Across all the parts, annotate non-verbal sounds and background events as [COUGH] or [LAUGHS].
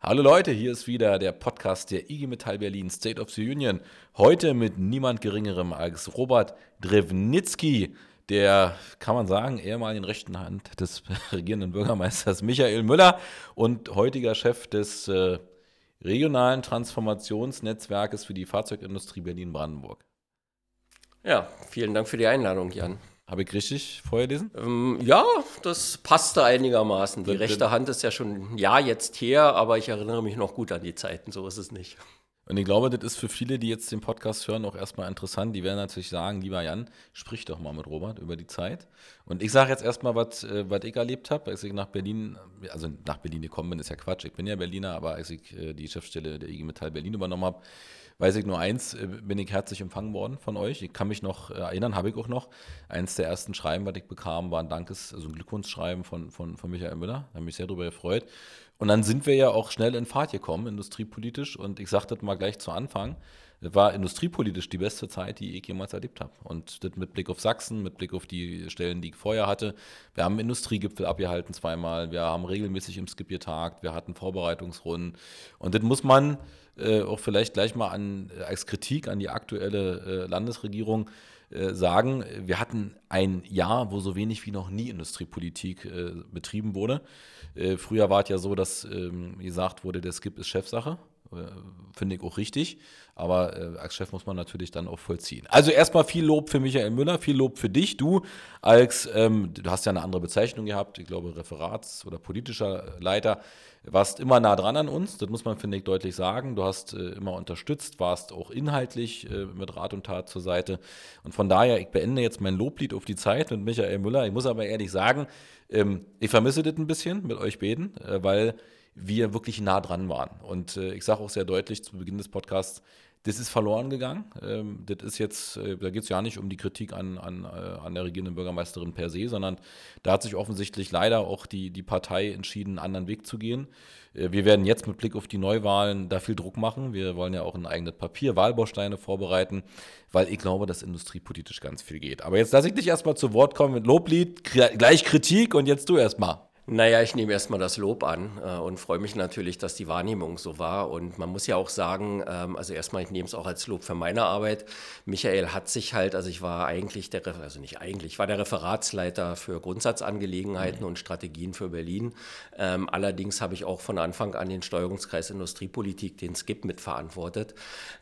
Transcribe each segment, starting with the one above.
Hallo Leute, hier ist wieder der Podcast der IG Metall Berlin State of the Union. Heute mit niemand Geringerem als Robert Drewnitzky, der, kann man sagen, ehemaligen rechten Hand des [LAUGHS] regierenden Bürgermeisters Michael Müller und heutiger Chef des äh, regionalen Transformationsnetzwerkes für die Fahrzeugindustrie Berlin-Brandenburg. Ja, vielen Dank für die Einladung, Jan. Habe ich richtig vorgelesen? Ähm, ja, das passte einigermaßen. Die rechte Hand ist ja schon ein Jahr jetzt her, aber ich erinnere mich noch gut an die Zeiten, so ist es nicht. Und ich glaube, das ist für viele, die jetzt den Podcast hören, auch erstmal interessant. Die werden natürlich sagen, lieber Jan, sprich doch mal mit Robert über die Zeit. Und ich sage jetzt erstmal, was, äh, was ich erlebt habe, als ich nach Berlin, also nach Berlin gekommen bin, ist ja Quatsch, ich bin ja Berliner, aber als ich äh, die Chefstelle der IG Metall Berlin übernommen habe, weiß ich nur eins, äh, bin ich herzlich empfangen worden von euch. Ich kann mich noch äh, erinnern, habe ich auch noch. Eins der ersten Schreiben, was ich bekam, war ein Dankes, also ein Glückwunschschreiben von, von, von Michael Müller. Da habe mich sehr darüber gefreut. Und dann sind wir ja auch schnell in Fahrt gekommen, industriepolitisch. Und ich sagte das mal gleich zu Anfang. War industriepolitisch die beste Zeit, die ich jemals erlebt habe. Und das mit Blick auf Sachsen, mit Blick auf die Stellen, die ich vorher hatte. Wir haben Industriegipfel abgehalten zweimal. Wir haben regelmäßig im Skip getagt. Wir hatten Vorbereitungsrunden. Und das muss man äh, auch vielleicht gleich mal an, als Kritik an die aktuelle äh, Landesregierung äh, sagen, wir hatten ein Jahr, wo so wenig wie noch nie Industriepolitik äh, betrieben wurde. Äh, früher war es ja so, dass ähm, gesagt wurde, der Skip ist Chefsache. Finde ich auch richtig. Aber äh, als Chef muss man natürlich dann auch vollziehen. Also erstmal viel Lob für Michael Müller, viel Lob für dich. Du als, ähm, du hast ja eine andere Bezeichnung gehabt, ich glaube Referats- oder politischer Leiter, warst immer nah dran an uns. Das muss man, finde ich, deutlich sagen. Du hast äh, immer unterstützt, warst auch inhaltlich äh, mit Rat und Tat zur Seite. Und von daher, ich beende jetzt mein Loblied auf die Zeit mit Michael Müller. Ich muss aber ehrlich sagen, ähm, ich vermisse das ein bisschen mit euch beiden, äh, weil wir wirklich nah dran waren. Und äh, ich sage auch sehr deutlich zu Beginn des Podcasts, das ist verloren gegangen. Ähm, das ist jetzt, äh, da geht es ja nicht um die Kritik an, an, äh, an der regierenden Bürgermeisterin per se, sondern da hat sich offensichtlich leider auch die, die Partei entschieden, einen anderen Weg zu gehen. Äh, wir werden jetzt mit Blick auf die Neuwahlen da viel Druck machen. Wir wollen ja auch ein eigenes Papier, Wahlbausteine vorbereiten, weil ich glaube, dass industriepolitisch ganz viel geht. Aber jetzt lasse ich dich erstmal zu Wort kommen mit Loblied, gleich Kritik und jetzt du erstmal. Naja, ich nehme erstmal das Lob an äh, und freue mich natürlich, dass die Wahrnehmung so war. Und man muss ja auch sagen, ähm, also erstmal, ich nehme es auch als Lob für meine Arbeit. Michael hat sich halt, also ich war eigentlich der, also nicht eigentlich, ich war der Referatsleiter für Grundsatzangelegenheiten mhm. und Strategien für Berlin. Ähm, allerdings habe ich auch von Anfang an den Steuerungskreis Industriepolitik, den SKIP, mitverantwortet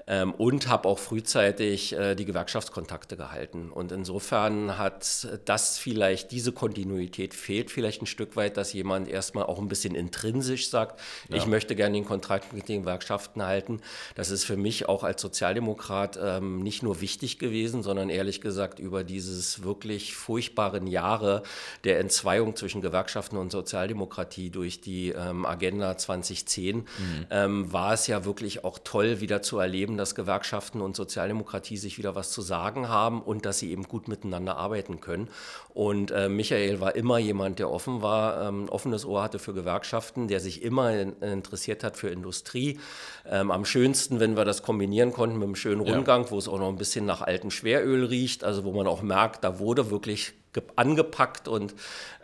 ähm, und habe auch frühzeitig äh, die Gewerkschaftskontakte gehalten. Und insofern hat das vielleicht, diese Kontinuität fehlt vielleicht ein Stück weit dass jemand erstmal auch ein bisschen intrinsisch sagt, ja. ich möchte gerne den Kontrakt mit den Gewerkschaften halten. Das ist für mich auch als Sozialdemokrat ähm, nicht nur wichtig gewesen, sondern ehrlich gesagt über dieses wirklich furchtbaren Jahre der Entzweiung zwischen Gewerkschaften und Sozialdemokratie durch die ähm, Agenda 2010 mhm. ähm, war es ja wirklich auch toll, wieder zu erleben, dass Gewerkschaften und Sozialdemokratie sich wieder was zu sagen haben und dass sie eben gut miteinander arbeiten können. Und äh, Michael war immer jemand, der offen war, ähm, offenes Ohr hatte für Gewerkschaften, der sich immer in, interessiert hat für Industrie. Ähm, am schönsten, wenn wir das kombinieren konnten mit einem schönen Rundgang, ja. wo es auch noch ein bisschen nach altem Schweröl riecht, also wo man auch merkt, da wurde wirklich angepackt und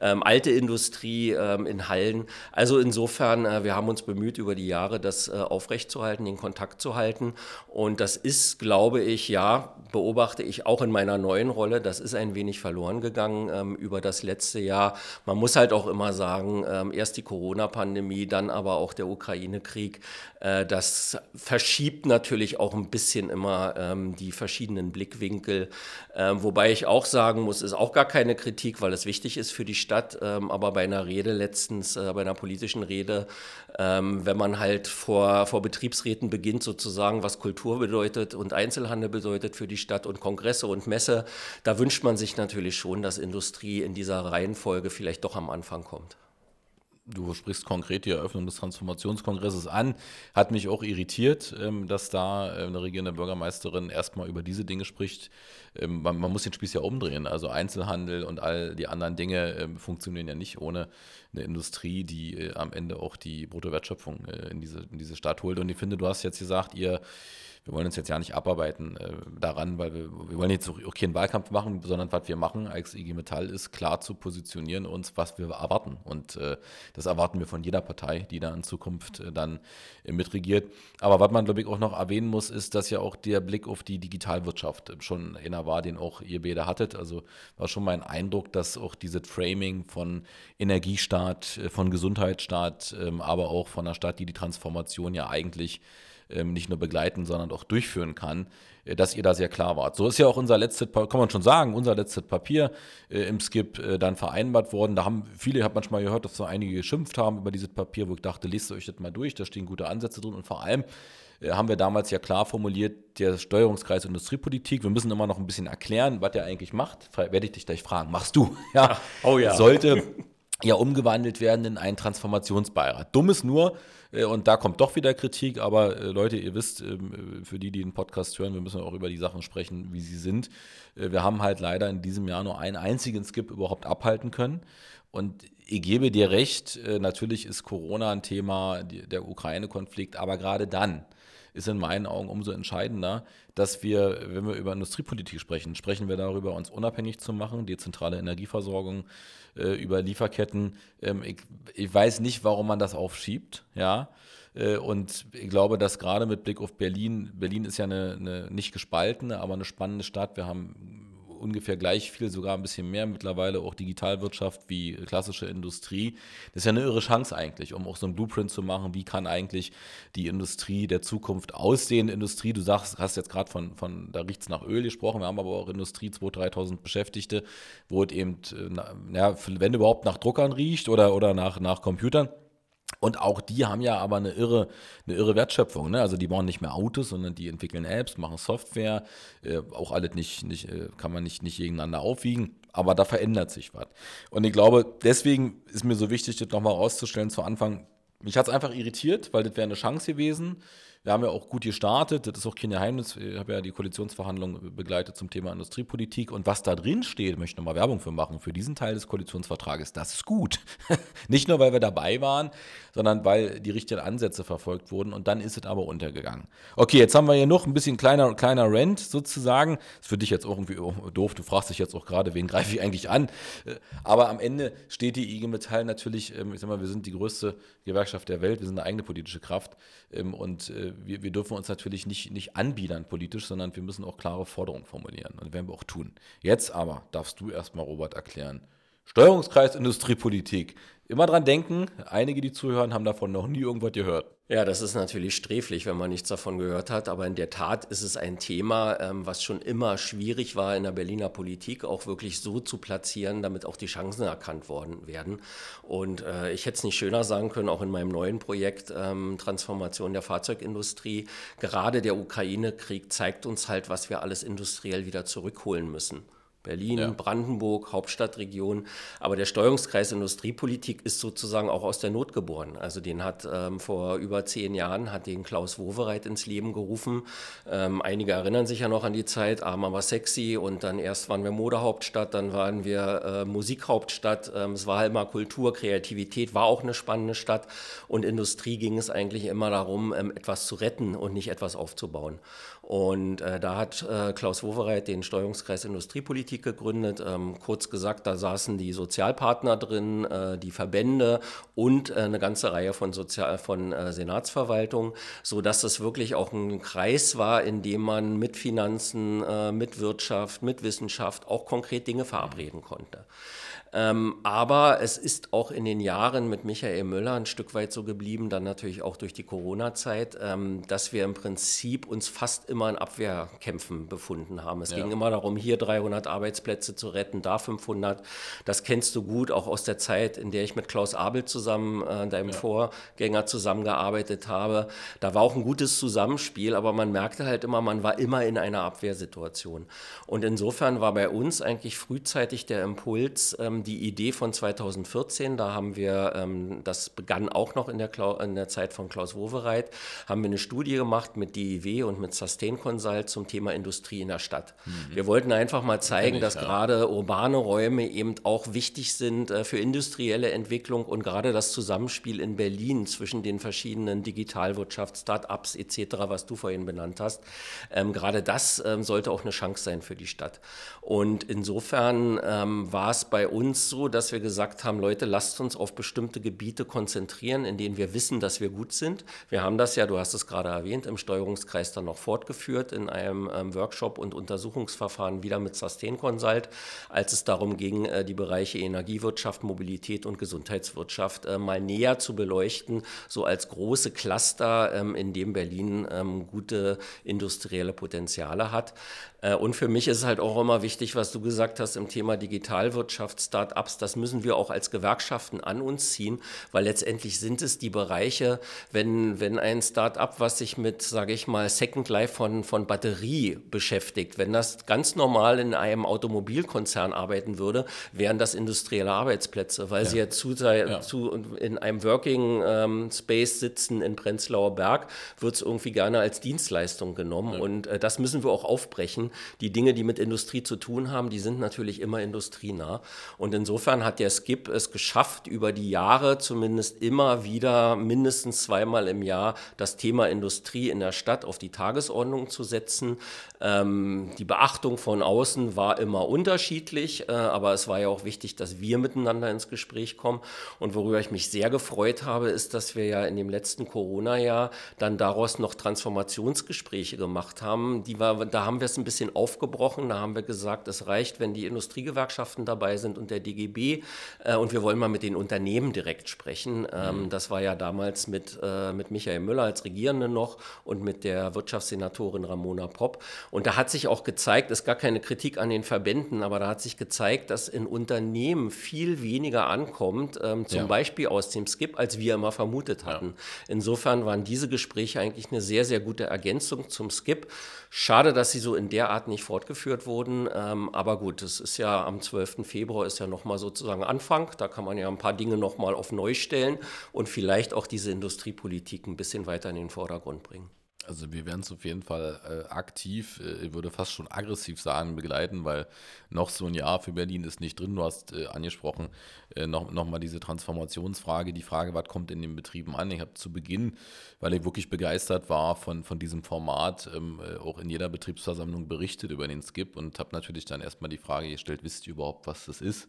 ähm, alte Industrie ähm, in Hallen. Also insofern, äh, wir haben uns bemüht, über die Jahre das äh, aufrechtzuerhalten, den Kontakt zu halten. Und das ist, glaube ich, ja, beobachte ich auch in meiner neuen Rolle, das ist ein wenig verloren gegangen ähm, über das letzte Jahr. Man muss halt auch immer sagen, ähm, erst die Corona-Pandemie, dann aber auch der Ukraine-Krieg. Äh, das verschiebt natürlich auch ein bisschen immer ähm, die verschiedenen Blickwinkel. Ähm, wobei ich auch sagen muss, ist auch gar keine Kritik, weil es wichtig ist für die Stadt. Ähm, aber bei einer Rede letztens, äh, bei einer politischen Rede, ähm, wenn man halt vor, vor Betriebsräten beginnt, sozusagen, was Kultur bedeutet und Einzelhandel bedeutet für die Stadt und Kongresse und Messe, da wünscht man sich natürlich schon, dass Industrie in dieser Reihenfolge vielleicht doch am Anfang kommt du sprichst konkret die Eröffnung des Transformationskongresses an, hat mich auch irritiert, ähm, dass da äh, eine regierende Bürgermeisterin erstmal über diese Dinge spricht. Ähm, man, muss den Spieß ja umdrehen. Also Einzelhandel und all die anderen Dinge ähm, funktionieren ja nicht ohne eine Industrie, die äh, am Ende auch die Bruttowertschöpfung äh, in diese, in diese Stadt holt. Und ich finde, du hast jetzt gesagt, ihr wir wollen uns jetzt ja nicht abarbeiten äh, daran, weil wir, wir wollen jetzt auch keinen Wahlkampf machen, sondern was wir machen als IG Metall ist klar zu positionieren uns, was wir erwarten. Und äh, das erwarten wir von jeder Partei, die da in Zukunft äh, dann äh, mitregiert. Aber was man, glaube ich, auch noch erwähnen muss, ist, dass ja auch der Blick auf die Digitalwirtschaft schon einer war, den auch ihr beide hattet. Also war schon mein Eindruck, dass auch dieses Framing von Energiestaat, äh, von Gesundheitsstaat, ähm, aber auch von einer Stadt, die die Transformation ja eigentlich nicht nur begleiten, sondern auch durchführen kann, äh, dass ihr da sehr klar wart. So ist ja auch unser letztes, kann man schon sagen, unser letztes Papier äh, im Skip äh, dann vereinbart worden. Da haben viele, ich habe manchmal gehört, dass so einige geschimpft haben über dieses Papier, wo ich dachte, lest euch das mal durch, da stehen gute Ansätze drin und vor allem haben wir damals ja klar formuliert, der Steuerungskreis Industriepolitik. Wir müssen immer noch ein bisschen erklären, was der eigentlich macht. Werde ich dich gleich fragen. Machst du? [LAUGHS] Ja. Oh ja. Sollte [LAUGHS] ja umgewandelt werden in einen Transformationsbeirat. Dumm ist nur, äh, und da kommt doch wieder Kritik, aber äh, Leute, ihr wisst, ähm, für die, die den Podcast hören, wir müssen auch über die Sachen sprechen, wie sie sind. Äh, wir haben halt leider in diesem Jahr nur einen einzigen Skip überhaupt abhalten können. Und ich gebe dir recht, natürlich ist Corona ein Thema, der Ukraine-Konflikt, aber gerade dann ist in meinen Augen umso entscheidender, dass wir, wenn wir über Industriepolitik sprechen, sprechen wir darüber, uns unabhängig zu machen, dezentrale Energieversorgung, äh, über Lieferketten. Ähm, ich, ich, weiß nicht, warum man das aufschiebt, ja. Äh, und ich glaube, dass gerade mit Blick auf Berlin, Berlin ist ja eine, eine nicht gespaltene, aber eine spannende Stadt. Wir haben ungefähr gleich viel, sogar ein bisschen mehr mittlerweile auch Digitalwirtschaft wie klassische Industrie. Das ist ja eine irre Chance eigentlich, um auch so ein Blueprint zu machen, wie kann eigentlich die Industrie der Zukunft aussehen. Industrie, du sagst, hast jetzt gerade von, von, da riecht es nach Öl gesprochen, wir haben aber auch Industrie 2.000, 3.000 Beschäftigte, wo es eben, äh, ja, wenn überhaupt nach Druckern riecht oder, oder nach, nach Computern. Und auch die haben ja aber eine irre, eine irre Wertschöpfung. Ne? Also die bauen nicht mehr Autos, sondern die entwickeln Apps, machen Software. Äh, auch alles nicht, nicht, äh, kann man nicht, nicht gegeneinander aufwiegen. Aber da verändert sich was. Und ich glaube, deswegen ist mir so wichtig, das nochmal rauszustellen zu Anfang. Mich hat es einfach irritiert, weil das wäre eine Chance gewesen wir haben ja auch gut gestartet, das ist auch kein Geheimnis. Ich habe ja die Koalitionsverhandlungen begleitet zum Thema Industriepolitik. Und was da drin steht, möchte ich nochmal Werbung für machen, für diesen Teil des Koalitionsvertrages, das ist gut. [LAUGHS] Nicht nur, weil wir dabei waren, sondern weil die richtigen Ansätze verfolgt wurden. Und dann ist es aber untergegangen. Okay, jetzt haben wir hier noch ein bisschen kleiner, kleiner Rent sozusagen. Das ist für dich jetzt auch irgendwie doof. Du fragst dich jetzt auch gerade, wen greife ich eigentlich an? Aber am Ende steht die IG Metall natürlich, ähm, ich sag mal, wir sind die größte Gewerkschaft der Welt, wir sind eine eigene politische Kraft. Ähm, und äh, wir, wir dürfen uns natürlich nicht, nicht anbiedern politisch, sondern wir müssen auch klare Forderungen formulieren. Und werden wir auch tun. Jetzt aber darfst du erstmal, Robert, erklären. Steuerungskreis Industriepolitik. Immer dran denken, einige, die zuhören, haben davon noch nie irgendwas gehört. Ja, das ist natürlich sträflich, wenn man nichts davon gehört hat. Aber in der Tat ist es ein Thema, ähm, was schon immer schwierig war in der Berliner Politik, auch wirklich so zu platzieren, damit auch die Chancen erkannt worden werden. Und äh, ich hätte es nicht schöner sagen können, auch in meinem neuen Projekt ähm, Transformation der Fahrzeugindustrie. Gerade der Ukraine-Krieg zeigt uns halt, was wir alles industriell wieder zurückholen müssen. Berlin, ja. Brandenburg, Hauptstadtregion. Aber der Steuerungskreis Industriepolitik ist sozusagen auch aus der Not geboren. Also den hat ähm, vor über zehn Jahren hat den Klaus Wowereit ins Leben gerufen. Ähm, einige erinnern sich ja noch an die Zeit, arm aber sexy. Und dann erst waren wir Modehauptstadt, dann waren wir äh, Musikhauptstadt. Ähm, es war halt mal Kultur, Kreativität, war auch eine spannende Stadt. Und Industrie ging es eigentlich immer darum, ähm, etwas zu retten und nicht etwas aufzubauen. Und äh, da hat äh, Klaus Wowereit den Steuerungskreis Industriepolitik gegründet. Ähm, kurz gesagt, da saßen die Sozialpartner drin, äh, die Verbände und äh, eine ganze Reihe von, Sozial von äh, Senatsverwaltungen, sodass es wirklich auch ein Kreis war, in dem man mit Finanzen, äh, mit Wirtschaft, mit Wissenschaft auch konkret Dinge verabreden konnte. Ähm, aber es ist auch in den Jahren mit Michael Müller ein Stück weit so geblieben, dann natürlich auch durch die Corona-Zeit, ähm, dass wir im Prinzip uns fast immer in Abwehrkämpfen befunden haben. Es ja. ging immer darum, hier 300 Arbeitsplätze zu retten, da 500. Das kennst du gut, auch aus der Zeit, in der ich mit Klaus Abel zusammen, äh, deinem ja. Vorgänger, zusammengearbeitet habe. Da war auch ein gutes Zusammenspiel, aber man merkte halt immer, man war immer in einer Abwehrsituation. Und insofern war bei uns eigentlich frühzeitig der Impuls, ähm, ähm, die Idee von 2014, da haben wir, ähm, das begann auch noch in der, Klau in der Zeit von Klaus Wowereit, haben wir eine Studie gemacht mit DIW und mit Sustain Consult zum Thema Industrie in der Stadt. Mhm. Wir wollten einfach mal zeigen, ich, dass gerade urbane Räume eben auch wichtig sind äh, für industrielle Entwicklung und gerade das Zusammenspiel in Berlin zwischen den verschiedenen Digitalwirtschaft, Start-ups etc., was du vorhin benannt hast, ähm, gerade das ähm, sollte auch eine Chance sein für die Stadt. Und insofern ähm, war es bei uns so, dass wir gesagt haben, Leute, lasst uns auf bestimmte Gebiete konzentrieren, in denen wir wissen, dass wir gut sind. Wir haben das ja, du hast es gerade erwähnt, im Steuerungskreis dann noch fortgeführt in einem ähm, Workshop und Untersuchungsverfahren wieder mit Sustain Consult, als es darum ging, äh, die Bereiche Energiewirtschaft, Mobilität und Gesundheitswirtschaft äh, mal näher zu beleuchten, so als große Cluster, ähm, in dem Berlin ähm, gute industrielle Potenziale hat. Äh, und für mich ist es halt auch immer wichtig, was du gesagt hast im Thema Digitalwirtschaft, Start-ups, das müssen wir auch als Gewerkschaften an uns ziehen, weil letztendlich sind es die Bereiche, wenn, wenn ein Start-up, was sich mit, sage ich mal, Second Life von, von Batterie beschäftigt, wenn das ganz normal in einem Automobilkonzern arbeiten würde, wären das industrielle Arbeitsplätze, weil ja. sie ja zu, ja. zu in einem Working ähm, Space sitzen in Prenzlauer Berg, wird es irgendwie gerne als Dienstleistung genommen ja. und äh, das müssen wir auch aufbrechen die Dinge, die mit Industrie zu tun haben, die sind natürlich immer industrienah. Und insofern hat der Skip es geschafft, über die Jahre zumindest immer wieder mindestens zweimal im Jahr das Thema Industrie in der Stadt auf die Tagesordnung zu setzen. Ähm, die Beachtung von außen war immer unterschiedlich, äh, aber es war ja auch wichtig, dass wir miteinander ins Gespräch kommen. Und worüber ich mich sehr gefreut habe, ist, dass wir ja in dem letzten Corona-Jahr dann daraus noch Transformationsgespräche gemacht haben. Die war, da haben wir es ein bisschen bisschen aufgebrochen. Da haben wir gesagt, es reicht, wenn die Industriegewerkschaften dabei sind und der DGB. Äh, und wir wollen mal mit den Unternehmen direkt sprechen. Ähm, mhm. Das war ja damals mit, äh, mit Michael Müller als Regierende noch und mit der Wirtschaftssenatorin Ramona Popp. Und da hat sich auch gezeigt, ist gar keine Kritik an den Verbänden, aber da hat sich gezeigt, dass in Unternehmen viel weniger ankommt, ähm, zum ja. Beispiel aus dem Skip, als wir immer vermutet hatten. Ja. Insofern waren diese Gespräche eigentlich eine sehr, sehr gute Ergänzung zum Skip. Schade, dass sie so in der Art nicht fortgeführt wurden. Ähm, aber gut, es ist ja am 12. Februar ist ja nochmal sozusagen Anfang. Da kann man ja ein paar Dinge nochmal auf neu stellen und vielleicht auch diese Industriepolitik ein bisschen weiter in den Vordergrund bringen. Also wir werden es auf jeden Fall äh, aktiv, äh, ich würde fast schon aggressiv sagen, begleiten, weil noch so ein Jahr für Berlin ist nicht drin. Du hast äh, angesprochen, äh, noch, noch diese Transformationsfrage, die Frage, was kommt in den Betrieben an? Ich habe zu Beginn, weil ich wirklich begeistert war von, von diesem Format, ähm, äh, auch in jeder Betriebsversammlung berichtet über den Skip und habe natürlich dann erstmal die Frage gestellt, wisst ihr überhaupt, was das ist?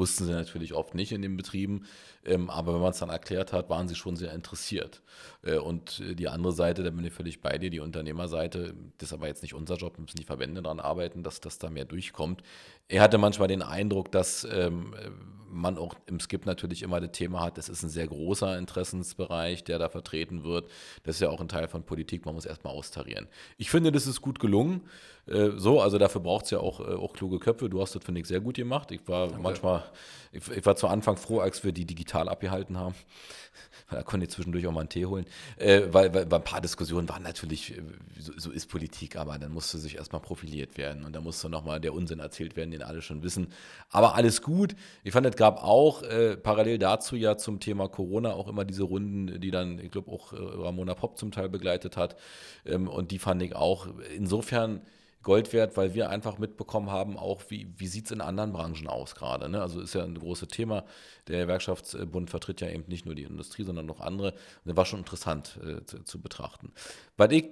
Wussten sie natürlich oft nicht in den Betrieben, ähm, aber wenn man es dann erklärt hat, waren sie schon sehr interessiert. Äh, und äh, die andere Seite, da bin ich völlig bei dir, die Unternehmerseite, das ist aber jetzt nicht unser Job, müssen die Verbände daran arbeiten, dass das da mehr durchkommt. Er hatte manchmal den Eindruck, dass ähm, man auch im Skip natürlich immer das Thema hat, das ist ein sehr großer Interessensbereich, der da vertreten wird. Das ist ja auch ein Teil von Politik, man muss erstmal austarieren. Ich finde, das ist gut gelungen. Äh, so, also dafür braucht es ja auch, äh, auch kluge Köpfe. Du hast das, finde ich, sehr gut gemacht. Ich war Danke. manchmal, ich, ich, war zu Anfang froh, als wir die digital abgehalten haben. Da konnte ich zwischendurch auch mal einen Tee holen. Äh, weil, weil, ein paar Diskussionen waren natürlich, äh, so, so, ist Politik, aber dann musste sich erstmal profiliert werden und da musste nochmal der Unsinn erzählt werden, den alle schon wissen. Aber alles gut. Ich fand, es gab auch äh, parallel dazu ja zum Thema Corona auch immer diese Runden, die dann, ich glaube, auch äh, Ramona Popp zum Teil begleitet hat. Ähm, und die fand ich auch insofern Gold wert, weil wir einfach mitbekommen haben, auch wie, wie sieht es in anderen Branchen aus gerade. Ne? Also ist ja ein großes Thema. Der Gewerkschaftsbund vertritt ja eben nicht nur die Industrie, sondern noch andere. Das war schon interessant äh, zu, zu betrachten. Was ich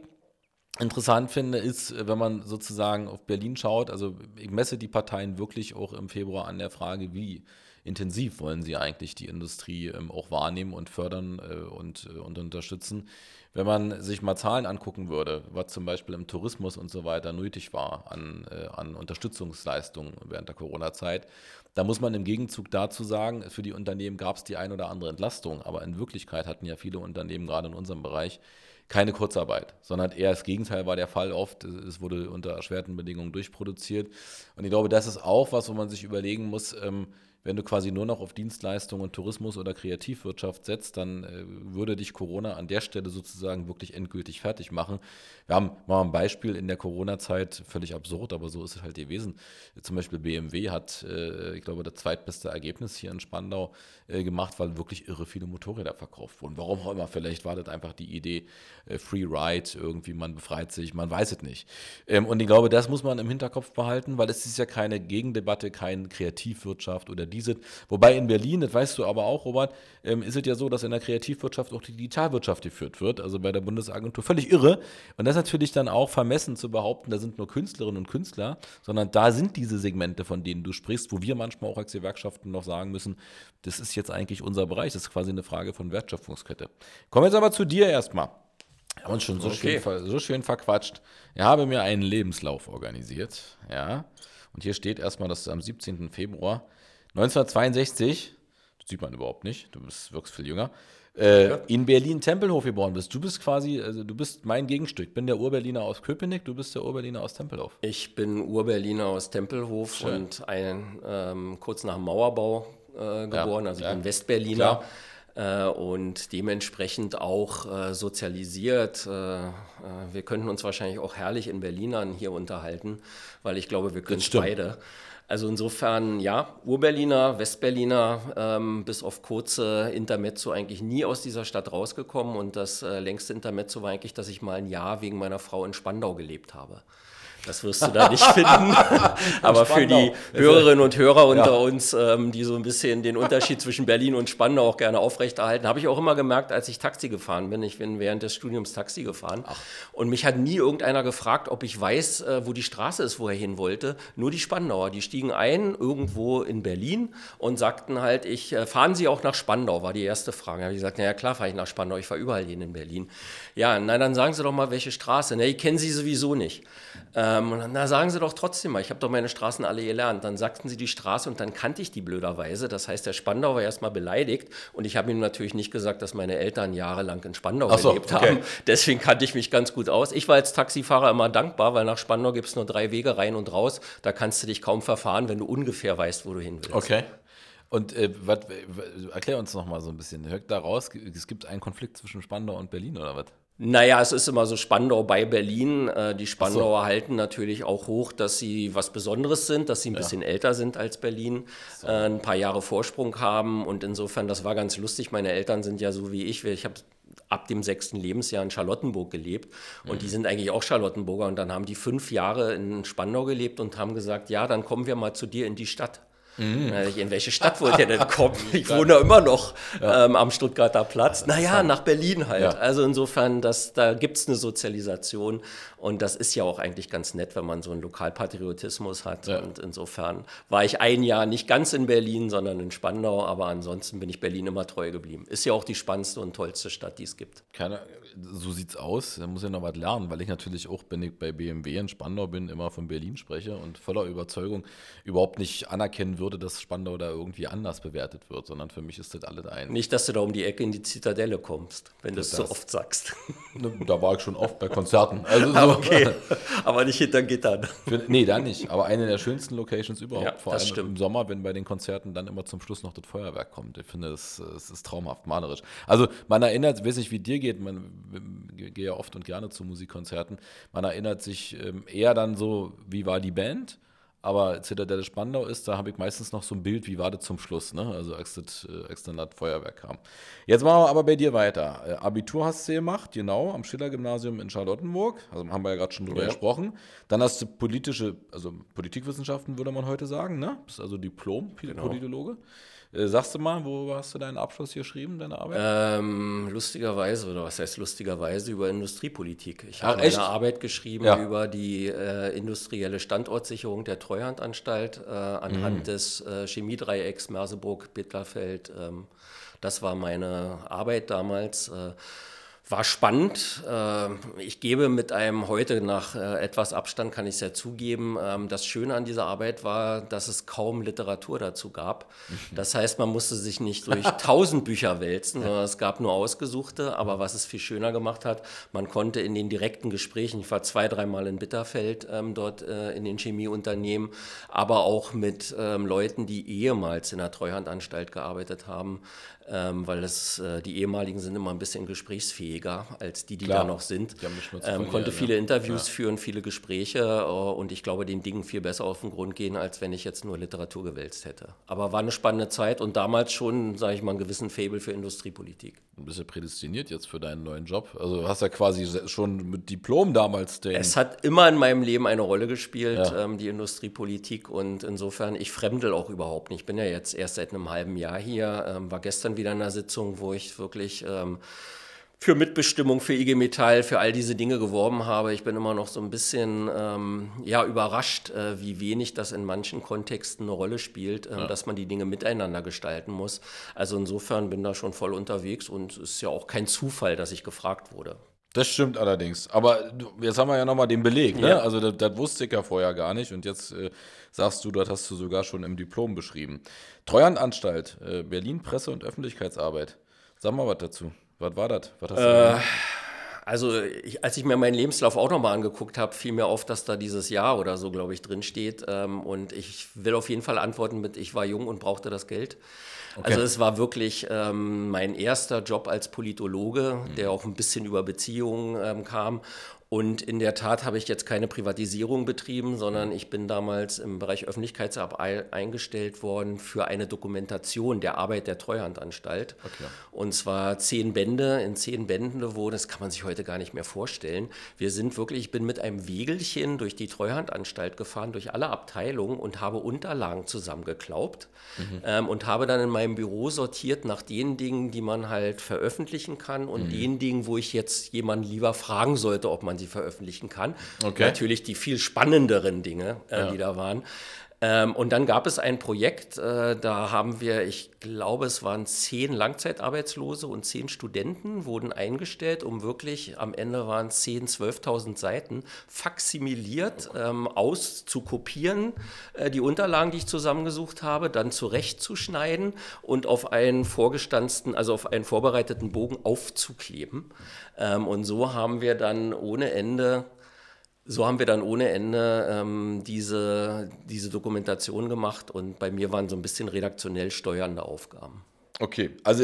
interessant finde, ist, wenn man sozusagen auf Berlin schaut, also ich messe die Parteien wirklich auch im Februar an der Frage, wie intensiv wollen sie eigentlich die Industrie ähm, auch wahrnehmen und fördern äh, und, äh, und unterstützen. Wenn man sich mal Zahlen angucken würde, was zum Beispiel im Tourismus und so weiter nötig war an, äh, an Unterstützungsleistungen während der Corona-Zeit, da muss man im Gegenzug dazu sagen, für die Unternehmen gab es die ein oder andere Entlastung, aber in Wirklichkeit hatten ja viele Unternehmen gerade in unserem Bereich keine Kurzarbeit, sondern eher das Gegenteil war der Fall oft. Es wurde unter erschwerten Bedingungen durchproduziert. Und ich glaube, das ist auch was, wo man sich überlegen muss, ähm, wenn du quasi nur noch auf Dienstleistungen Tourismus oder Kreativwirtschaft setzt, dann äh, würde dich Corona an der Stelle sozusagen wirklich endgültig fertig machen. Wir haben mal ein Beispiel in der Corona-Zeit, völlig absurd, aber so ist es halt gewesen. Zum Beispiel BMW hat, äh, ich glaube, das zweitbeste Ergebnis hier in Spandau äh, gemacht, weil wirklich irre viele Motorräder verkauft wurden. Warum auch immer, vielleicht war das einfach die Idee, äh, Free Ride, irgendwie man befreit sich, man weiß es nicht. Ähm, und ich glaube, das muss man im Hinterkopf behalten, weil es ist ja keine Gegendebatte, keine Kreativwirtschaft oder diese. Wobei in Berlin, das weißt du aber auch, Robert, ähm, ist es ja so, dass in der Kreativwirtschaft auch die Digitalwirtschaft geführt wird, also bei der Bundesagentur. Völlig irre. Und das ist natürlich dann auch vermessen zu behaupten, da sind nur Künstlerinnen und Künstler, sondern da sind diese Segmente, von denen du sprichst, wo wir manchmal auch als Gewerkschaften noch sagen müssen, das ist jetzt eigentlich unser Bereich, das ist quasi eine Frage von Wertschöpfungskette. Kommen wir jetzt aber zu dir erstmal. Wir haben uns schon so, okay. schön, so schön verquatscht. Ich habe mir einen Lebenslauf organisiert, ja. Und hier steht erstmal, dass du am 17. Februar 1962, das sieht man überhaupt nicht, du bist, wirkst viel jünger, äh, ja. in Berlin-Tempelhof geboren bist. Du bist quasi, also du bist mein Gegenstück. Ich bin der Urberliner aus Köpenick, du bist der Urberliner aus Tempelhof. Ich bin Urberliner aus Tempelhof Schön. und ein, ähm, kurz nach dem Mauerbau äh, geboren, ja, also ich ja. bin Westberliner. Äh, und dementsprechend auch äh, sozialisiert. Äh, äh, wir könnten uns wahrscheinlich auch herrlich in Berlinern hier unterhalten, weil ich glaube, wir können beide. Also insofern, ja, Urberliner, Westberliner, ähm, bis auf kurze Intermezzo eigentlich nie aus dieser Stadt rausgekommen. Und das äh, längste Intermezzo war eigentlich, dass ich mal ein Jahr wegen meiner Frau in Spandau gelebt habe. Das wirst du da nicht [LAUGHS] finden. Aber für die Hörerinnen und Hörer unter ja. uns, ähm, die so ein bisschen den Unterschied zwischen Berlin und Spandau auch gerne aufrechterhalten, habe ich auch immer gemerkt, als ich Taxi gefahren bin. Ich bin während des Studiums Taxi gefahren. Ach. Und mich hat nie irgendeiner gefragt, ob ich weiß, äh, wo die Straße ist, wo er hin wollte. Nur die Spandauer. Die stiegen ein irgendwo in Berlin und sagten halt, ich äh, fahren Sie auch nach Spandau, war die erste Frage. Da habe ich gesagt, naja, klar fahre ich nach Spandau, ich fahre überall hin in Berlin. Ja, nein, dann sagen Sie doch mal, welche Straße. Na, ich kenne Sie sowieso nicht. Ähm, und dann, na, sagen Sie doch trotzdem mal, ich habe doch meine Straßen alle gelernt. Dann sagten sie die Straße und dann kannte ich die blöderweise. Das heißt, der Spandau war erstmal beleidigt und ich habe ihm natürlich nicht gesagt, dass meine Eltern jahrelang in Spandau so, gelebt okay. haben. [LAUGHS] Deswegen kannte ich mich ganz gut aus. Ich war als Taxifahrer immer dankbar, weil nach Spandau gibt es nur drei Wege rein und raus. Da kannst du dich kaum verfahren, wenn du ungefähr weißt, wo du hin willst. Okay. Und äh, wat, erklär uns noch mal so ein bisschen. Hört da raus, es gibt einen Konflikt zwischen Spandau und Berlin oder was? Naja, es ist immer so Spandau bei Berlin. Äh, die Spandauer so. halten natürlich auch hoch, dass sie was Besonderes sind, dass sie ein ja. bisschen älter sind als Berlin, so. Äh, ein paar Jahre Vorsprung haben. Und insofern, das war ganz lustig. Meine Eltern sind ja so wie ich. Ich habe ab dem sechsten Lebensjahr in Charlottenburg gelebt und mhm. die sind eigentlich auch Charlottenburger und dann haben die fünf Jahre in Spandau gelebt und haben gesagt, ja, dann kommen wir mal zu dir in die Stadt. Mhm. In welche Stadt wollt ihr denn kommen? [LAUGHS] Ich wohne immer noch ja. ähm, am Stuttgarter Platz. Naja, nach Berlin halt. Ja. Also insofern, das, da gibt es eine Sozialisation und das ist ja auch eigentlich ganz nett, wenn man so einen Lokalpatriotismus hat. Ja. Und insofern war ich ein Jahr nicht ganz in Berlin, sondern in Spandau, aber ansonsten bin ich Berlin immer treu geblieben. Ist ja auch die spannendste und tollste Stadt, die es gibt. Keine, so sieht's aus. Da muss ich noch was lernen, weil ich natürlich auch, wenn ich bei BMW in Spandau bin, immer von Berlin spreche und voller Überzeugung überhaupt nicht anerkennen würde, dass Spandau da irgendwie anders bewertet wird, sondern für mich ist das alles ein. Nicht, dass du da um die Ecke in die Zitadelle kommst, wenn du es so oft sagst. [LAUGHS] Ne, da war ich schon oft bei Konzerten. Also [LAUGHS] so. okay, [LAUGHS] aber nicht hinter Gittern. Für, nee, da nicht. Aber eine der schönsten Locations überhaupt. Ja, Vor allem stimmt. im Sommer, wenn bei den Konzerten dann immer zum Schluss noch das Feuerwerk kommt. Ich finde, es ist traumhaft malerisch. Also man erinnert, weiß nicht, wie dir geht, man gehe ja oft und gerne zu Musikkonzerten. Man erinnert sich ähm, eher dann so, wie war die Band? Aber Zitadelle Spandau ist, da habe ich meistens noch so ein Bild, wie war das zum Schluss, ne? Also als das äh, Externat Feuerwerk kam. Jetzt machen wir aber bei dir weiter. Äh, Abitur hast du gemacht, genau, am Schiller-Gymnasium in Charlottenburg. Also haben wir ja gerade schon drüber ja. gesprochen. Dann hast du politische, also Politikwissenschaften würde man heute sagen, ne? Bist also Diplom-Politologe. Genau. Äh, sagst du mal, wo hast du deinen Abschluss hier geschrieben, deine Arbeit? Ähm, lustigerweise, oder was heißt lustigerweise, über Industriepolitik. Ich habe eine Arbeit geschrieben ja. über die äh, industrielle Standortsicherung der Treuhandanstalt äh, anhand mhm. des äh, Chemiedreiecks Merseburg-Bitterfeld. Ähm, das war meine Arbeit damals. Äh, War spannend. Ähm, ich gebe mit einem heute nach äh, etwas Abstand, kann ich es ja zugeben, ähm, das Schöne an dieser Arbeit war, dass es kaum Literatur dazu gab. Mhm. Das heißt, man musste sich nicht durch [LAUGHS] tausend Bücher wälzen, sondern es gab nur ausgesuchte. Aber was es viel schöner gemacht hat, man konnte in den direkten Gesprächen, ich war zwei, dreimal in Bitterfeld ähm, dort äh, in den Chemieunternehmen, aber auch mit Leuten, die ehemals in der Treuhandanstalt gearbeitet haben, weil das, äh, die ehemaligen sind immer ein bisschen gesprächsfähiger als die, die Klar, da noch sind. Ähm, konnte viele ja. Interviews ja. führen, viele Gespräche äh, und ich glaube, den Dingen viel besser auf den Grund gehen, als wenn ich jetzt nur Literatur gewälzt hätte. Aber war eine spannende Zeit und damals schon, sage ich mal, einen gewissen Fable für Industriepolitik. Du bist ja prädestiniert jetzt für deinen neuen Job. Also hast ja quasi schon mit Diplom damals den. Es hat immer in meinem Leben eine Rolle gespielt, ja. ähm, die Industriepolitik und insofern, ich fremdel auch überhaupt nicht. Ich bin ja jetzt erst seit einem halben Jahr hier, ähm, war gestern wieder in einer Sitzung, wo ich wirklich ähm, für Mitbestimmung, für IG Metall, für all diese Dinge geworben habe. Ich bin immer noch so ein bisschen ähm, ja, überrascht, äh, wie wenig das in manchen Kontexten eine Rolle spielt, äh, ja. dass man die Dinge miteinander gestalten muss. Also insofern bin da schon voll unterwegs und es ist ja auch kein Zufall, dass ich gefragt wurde. Das stimmt allerdings. Aber jetzt haben wir ja nochmal den Beleg. Ne? Ja. Also das, das, wusste ich ja vorher gar nicht. Und jetzt äh, sagst du, das hast du sogar schon im Diplom beschrieben. Treuhandanstalt, äh, Berlin Presse- und Öffentlichkeitsarbeit. Sag mal was dazu. Was war das? Äh, also, ich, als ich mir meinen Lebenslauf auch nochmal angeguckt habe, fiel mir auf, dass da dieses Jahr oder so, glaube ich, drin steht. Ähm, und ich will auf jeden Fall antworten mit: Ich war jung und brauchte das Geld. Okay. Also, es war wirklich ähm, mein erster Job als Politologe, mhm. der auch ein bisschen über Beziehungen ähm, kam. Und in der Tat habe ich jetzt keine Privatisierung betrieben, sondern ich bin damals im Bereich Öffentlichkeitsarbeit eingestellt worden für eine Dokumentation der Arbeit der Treuhandanstalt. Okay. Und zwar zehn Bände in zehn Bänden, wo das kann man sich heute gar nicht mehr vorstellen. Wir sind wirklich, ich bin mit einem Wegelchen durch die Treuhandanstalt gefahren, durch alle Abteilungen und habe Unterlagen zusammengeklaubt mhm. ähm, und habe dann in meinem Büro sortiert nach den Dingen, die man halt veröffentlichen kann und mhm. den Dingen, wo ich jetzt jemanden lieber fragen sollte, ob man sie veröffentlichen kann. Okay. Natürlich die viel spannenderen Dinge, äh, ja. die da waren. Ähm, und dann gab es ein Projekt, äh, da haben wir, ich glaube, es waren zehn Langzeitarbeitslose und zehn Studenten wurden eingestellt, um wirklich, am Ende waren es 10.000, 12.000 Seiten, faximiliert ähm, auszukopieren, äh, die Unterlagen, die ich zusammengesucht habe, dann zurechtzuschneiden und auf einen vorgestanzten, also auf einen vorbereiteten Bogen aufzukleben. Ähm, und so haben wir dann ohne Ende so haben wir dann ohne Ende ähm, diese, diese Dokumentation gemacht und bei mir waren so ein bisschen redaktionell steuernde Aufgaben. Okay, also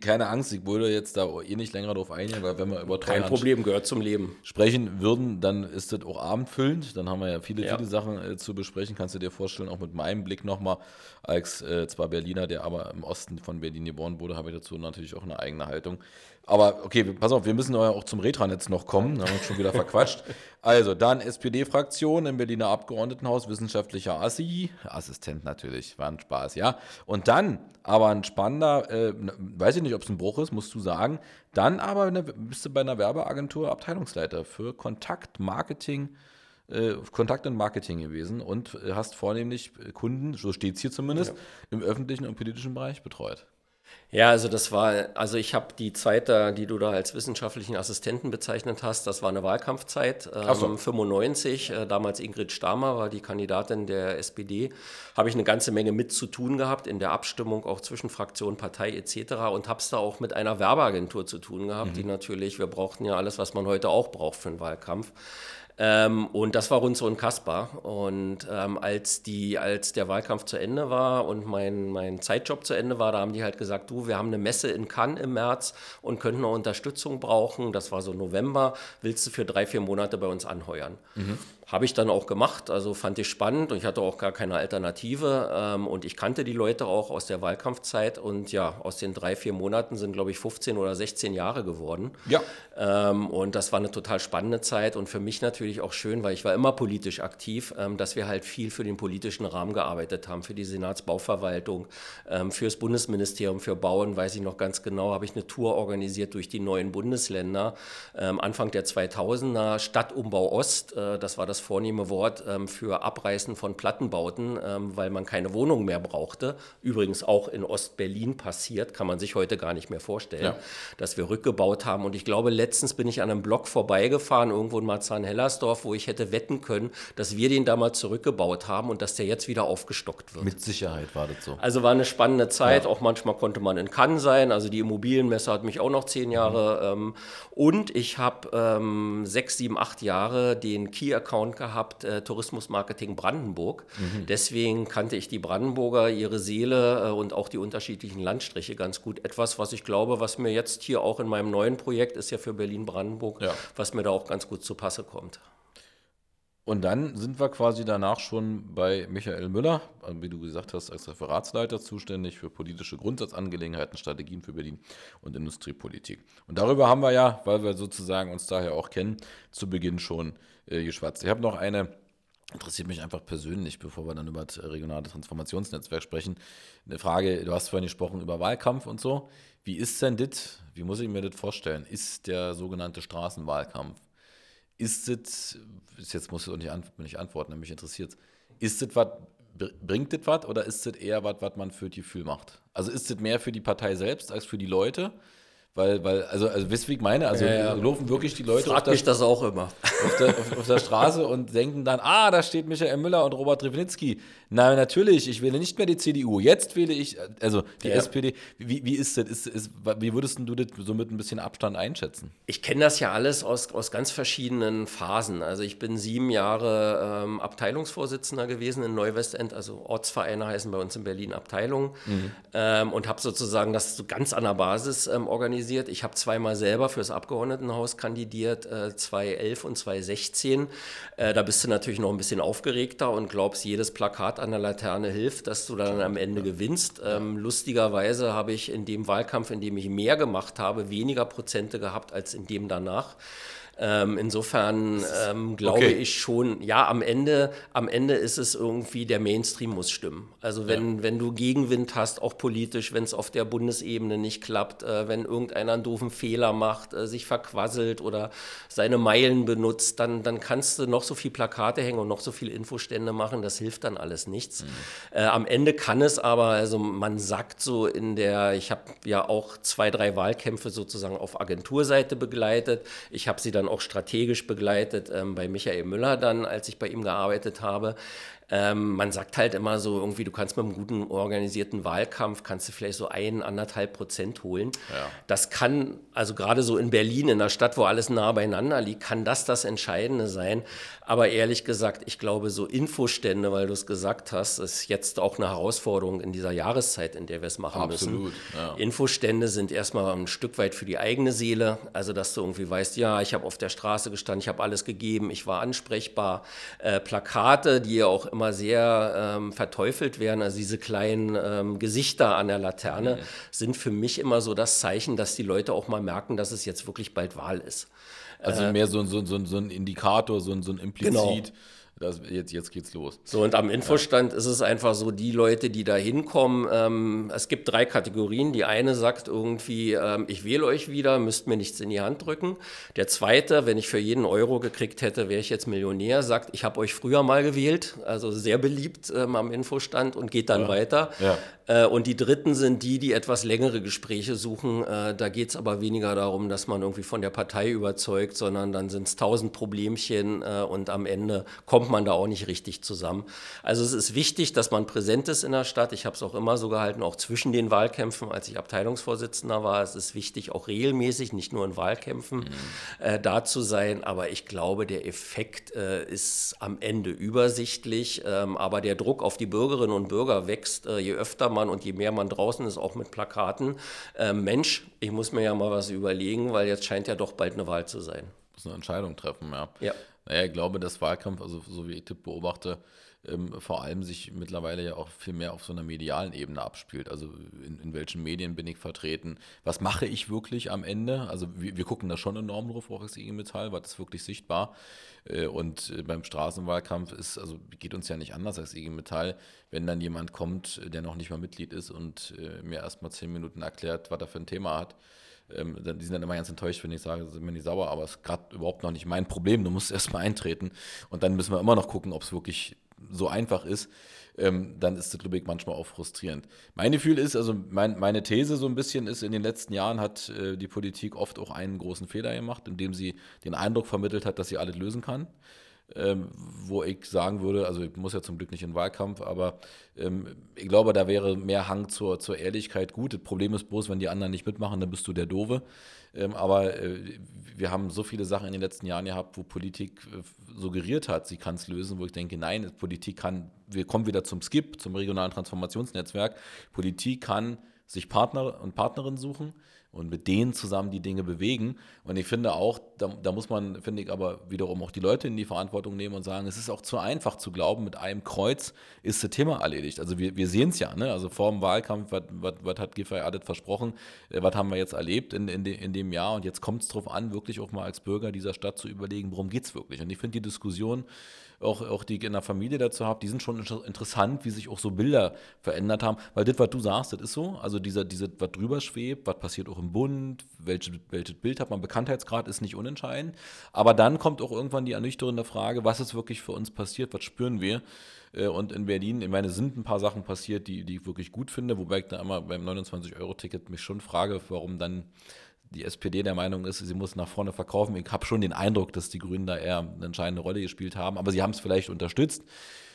keine Angst, ich würde jetzt da eh nicht länger drauf eingehen, weil wenn wir über Kein Problem, gehört zum Leben. Sprechen würden, dann ist das auch abendfüllend. Dann haben wir ja viele, ja. viele Sachen äh, zu besprechen. Kannst du dir vorstellen, auch mit meinem Blick nochmal, als äh, zwar Berliner, der aber im Osten von Berlin geboren wurde, habe ich dazu natürlich auch eine eigene Haltung. Aber okay, pass auf, wir müssen auch zum Retranetz noch kommen. Da haben wir uns schon wieder verquatscht. Also, dann SPD-Fraktion im Berliner Abgeordnetenhaus, wissenschaftlicher Assi, Assistent natürlich, war ein Spaß, ja. Und dann aber ein spannender, äh, weiß ich nicht, ob es ein Bruch ist, musst du sagen. Dann aber eine, bist du bei einer Werbeagentur Abteilungsleiter für Kontakt, Marketing, äh, Kontakt und Marketing gewesen und hast vornehmlich Kunden, so steht es hier zumindest, ja. im öffentlichen und politischen Bereich betreut. Ja, also das war, also ich habe die Zeit da, die du da als wissenschaftlichen Assistenten bezeichnet hast, das war eine Wahlkampfzeit, ähm, so. 95, äh, damals Ingrid Stamer war die Kandidatin der SPD, habe ich eine ganze Menge mit zu tun gehabt in der Abstimmung auch zwischen Fraktion, Partei etc. und habe es da auch mit einer Werbeagentur zu tun gehabt, mhm. die natürlich, wir brauchten ja alles, was man heute auch braucht für einen Wahlkampf. Ähm, und das war Runze und Kaspar. Und ähm, als, die, als der Wahlkampf zu Ende war und mein, mein Zeitjob zu Ende war, da haben die halt gesagt, du, wir haben eine Messe in Cannes im März und könnten noch Unterstützung brauchen. Das war so November. Willst du für drei, vier Monate bei uns anheuern? Mhm. Habe ich dann auch gemacht, also fand ich spannend und ich hatte auch gar keine Alternative ähm, und ich kannte die Leute auch aus der Wahlkampfzeit und ja, aus den drei, vier Monaten sind, glaube ich, 15 oder 16 Jahre geworden. Ja. Ähm, und das war eine total spannende Zeit und für mich natürlich auch schön, weil ich war immer politisch aktiv, ähm, dass wir halt viel für den politischen Rahmen gearbeitet haben, für die Senatsbauverwaltung, ähm, für das Bundesministerium für Bauen, weiß ich noch ganz genau, habe ich eine Tour organisiert durch die neuen Bundesländer. Ähm, Anfang der 2000er Stadtumbau Ost, äh, das war das vornehme Wort ähm, für Abreißen von Plattenbauten, ähm, weil man keine Wohnung mehr brauchte. Übrigens auch in Ostberlin passiert, kann man sich heute gar nicht mehr vorstellen, ja. dass wir rückgebaut haben. Und ich glaube, letztens bin ich an einem Block vorbeigefahren, irgendwo in Marzahn-Hellersdorf, wo ich hätte wetten können, dass wir den damals zurückgebaut haben und dass der jetzt wieder aufgestockt wird. Mit Sicherheit war das so. Also war eine spannende Zeit. Ja. Auch manchmal konnte man in Cannes sein. Also die Immobilienmesse hat mich auch noch zehn Jahre. Mhm. Ähm, und ich habe ähm, sechs, sieben, acht Jahre den Key-Account gehabt, äh, Tourismusmarketing Brandenburg. Mhm. Deswegen kannte ich die Brandenburger, ihre Seele äh, und auch die unterschiedlichen Landstriche ganz gut. Etwas, was ich glaube, was mir jetzt hier auch in meinem neuen Projekt ist ja für Berlin-Brandenburg, ja. was mir da auch ganz gut zu Passe kommt. Und dann sind wir quasi danach schon bei Michael Müller, wie du gesagt hast, als Referatsleiter zuständig für politische Grundsatzangelegenheiten, Strategien für Berlin und Industriepolitik. Und darüber haben wir ja, weil wir sozusagen uns daher auch kennen, zu Beginn schon äh, geschwatzt. Ich habe noch eine, interessiert mich einfach persönlich, bevor wir dann über das regionale Transformationsnetzwerk sprechen, eine Frage, du hast vorhin gesprochen über Wahlkampf und so. Wie ist denn das, wie muss ich mir das vorstellen, ist der sogenannte Straßenwahlkampf? ist es, jetzt muss ich auch nicht, antworten, mich interessiert ist es was, bringt das was oder ist es eher was, was man für die Gefühl macht? Also ist es mehr für die Partei selbst als für die Leute? Weil, weil, also, also wisst wie ich meine? Also ja, ja. laufen wirklich die Leute Frag auf, mich der, das auch immer. Auf, der, auf, auf der Straße und denken dann, ah, da steht Michael Müller und Robert Drewnitzky. Nein, natürlich, ich wähle nicht mehr die CDU. Jetzt wähle ich, also die ja. SPD. Wie, wie ist das? Ist, ist, wie würdest du das so mit ein bisschen Abstand einschätzen? Ich kenne das ja alles aus, aus ganz verschiedenen Phasen. Also ich bin sieben Jahre ähm, Abteilungsvorsitzender gewesen in Neuwestend, also Ortsvereine heißen bei uns in Berlin Abteilungen mhm. ähm, und habe sozusagen das so ganz an der Basis ähm, organisiert. Ich habe zweimal selber fürs Abgeordnetenhaus kandidiert, äh, 2011 und 2016. Äh, da bist du natürlich noch ein bisschen aufgeregter und glaubst, jedes Plakat Licht an der Laterne hilft, dass du dann am Ende gewinnst. Ähm, lustigerweise habe ich in dem Wahlkampf, in dem ich mehr gemacht habe, weniger Prozente gehabt als in dem danach. Ähm, insofern ähm, glaube okay. ich schon, ja, am Ende, am Ende ist es irgendwie, der Mainstream muss stimmen. Also wenn, ja. wenn du Gegenwind hast, auch politisch, wenn es auf der Bundesebene nicht klappt, äh, wenn irgendeiner einen doofen Fehler macht, äh, sich verquasselt oder seine Meilen benutzt, dann, dann kannst du noch so viel Plakate hängen und noch so viele Infostände machen, das hilft dann alles nichts. Mhm. Äh, am Ende kann es aber, also man sagt so in der, ich habe ja auch zwei, drei Wahlkämpfe sozusagen auf Agenturseite begleitet. Ich habe sie dann auch strategisch begleitet ähm, bei Michael Müller dann, als ich bei ihm gearbeitet habe. Ähm, man sagt halt immer so irgendwie, du kannst mit einem guten organisierten Wahlkampf, kannst du vielleicht so ein, anderthalb Prozent holen. Ja. Das kann, also gerade so in Berlin, in einer Stadt, wo alles nah beieinander liegt, kann das das Entscheidende sein. Aber ehrlich gesagt, ich glaube, so Infostände, weil du es gesagt hast, ist jetzt auch eine Herausforderung in dieser Jahreszeit, in der wir es machen Absolut, müssen. Ja. Infostände sind erstmal ein Stück weit für die eigene Seele. Also, dass du irgendwie weißt, ja, ich habe auf der Straße gestanden, ich habe alles gegeben, ich war ansprechbar. Äh, Plakate, die ja auch immer sehr ähm, verteufelt werden, also diese kleinen ähm, Gesichter an der Laterne, mhm. sind für mich immer so das Zeichen, dass die Leute auch mal merken, dass es jetzt wirklich bald Wahl ist. Also äh, mehr so, so, so, so ein Indikator, so, so ein Implizit. Genau. Das, jetzt, jetzt geht's los. So, und am Infostand ja. ist es einfach so, die Leute, die da hinkommen, ähm, es gibt drei Kategorien. Die eine sagt irgendwie, ähm, ich wähle euch wieder, müsst mir nichts in die Hand drücken. Der zweite, wenn ich für jeden Euro gekriegt hätte, wäre ich jetzt Millionär, sagt, ich habe euch früher mal gewählt, also sehr beliebt ähm, am Infostand und geht dann ja. weiter. Ja. Äh, und die dritten sind die, die etwas längere Gespräche suchen. Äh, da geht es aber weniger darum, dass man irgendwie von der Partei überzeugt, sondern dann sind es tausend Problemchen äh, und am Ende kommt man da auch nicht richtig zusammen. Also es ist wichtig, dass man präsent ist in der Stadt. Ich habe es auch immer so gehalten, auch zwischen den Wahlkämpfen, als ich Abteilungsvorsitzender war. Es ist wichtig, auch regelmäßig, nicht nur in Wahlkämpfen, mhm. da zu sein. Aber ich glaube, der Effekt ist am Ende übersichtlich. Ähm, aber der Druck auf die Bürgerinnen und Bürger wächst, je öfter man und je mehr man draußen ist, auch mit Plakaten, äh, Mensch, ich muss mir ja mal was überlegen, weil jetzt scheint ja doch bald eine Wahl zu sein. Muss eine Entscheidung treffen, ja. Ja. Naja, ich glaube, das Wahlkampf, also so wie ich das beobachte, ähm, vor allem sich mittlerweile ja auch viel mehr auf so einer medialen Ebene abspielt. Also in, in welchen Medien bin ich vertreten? Was mache ich wirklich am Ende? Also wir, wir gucken da schon enorm drauf, auch als IG Metall, weil das wirklich sichtbar. Äh, und äh, beim Straßenwahlkampf ist, also geht uns ja nicht anders als IG Metall, wenn dann jemand kommt, der noch nicht mal Mitglied ist und äh, mir erst mal zehn Minuten erklärt, was er für ein Thema hat ähm, die sind dann immer ganz enttäuscht, wenn ich sage, sind mir nicht sauer, aber es ist gerade überhaupt noch nicht mein Problem. Du musst [LAUGHS] erstmal eintreten und dann müssen wir immer noch gucken, ob es wirklich so einfach ist. Ähm, dann ist das, ich, manchmal auch frustrierend. Mein Gefühl ist, also mein, meine These so ein bisschen ist, in den letzten Jahren hat äh, die Politik oft auch einen großen Fehler gemacht, indem sie den Eindruck vermittelt hat, dass sie alles lösen kann ähm, wo ich sagen würde, also ich muss ja zum Glück nicht in den Wahlkampf, aber ähm, ich glaube, da wäre mehr Hang zur, zur Ehrlichkeit gut. Das Problem ist bloß, wenn die anderen nicht mitmachen, dann bist du der Dove. Ähm, aber äh, wir haben so viele Sachen in den letzten Jahren gehabt, wo Politik äh, suggeriert hat, sie kann es lösen, wo ich denke, nein, Politik kann, wir kommen wieder zum SKIP, zum regionalen Transformationsnetzwerk. Politik kann sich Partner und Partnerinnen suchen und mit denen zusammen die Dinge bewegen. Und ich finde auch, da, da, muss man, finde ich, aber wiederum auch die Leute in die Verantwortung nehmen und sagen, es ist auch zu einfach zu glauben, mit einem Kreuz ist das Thema erledigt. Also wir, wir sehen es ja, ne? also vor dem Wahlkampf, was hat Giffey alles versprochen, äh, was haben wir jetzt erlebt in, in, de, in dem Jahr und jetzt kommt es darauf an, wirklich auch mal als Bürger dieser Stadt zu überlegen, worum geht es wirklich. Und ich finde die Diskussion, auch, auch die ich in der Familie dazu habe, die sind schon interessant, wie sich auch so Bilder verändert haben. Weil das, was du sagst, das ist so. Also dieser, diese, was drüber schwebt, was passiert auch im Bund, welche, welches Bild hat man, Bekanntheitsgrad ist nicht unentscheidend. Aber dann kommt auch irgendwann die ernüchternde Frage, was ist wirklich für uns passiert, was spüren wir? Äh, und in Berlin, ich meine, sind ein paar Sachen passiert, die, die ich wirklich gut finde, wobei ich da immer beim 29-Euro-Ticket mich schon frage, warum dann die SPD der Meinung ist, sie muss nach vorne verkaufen. Ich habe schon den Eindruck, dass die Grünen da eher eine entscheidende Rolle gespielt haben, aber sie haben es vielleicht unterstützt.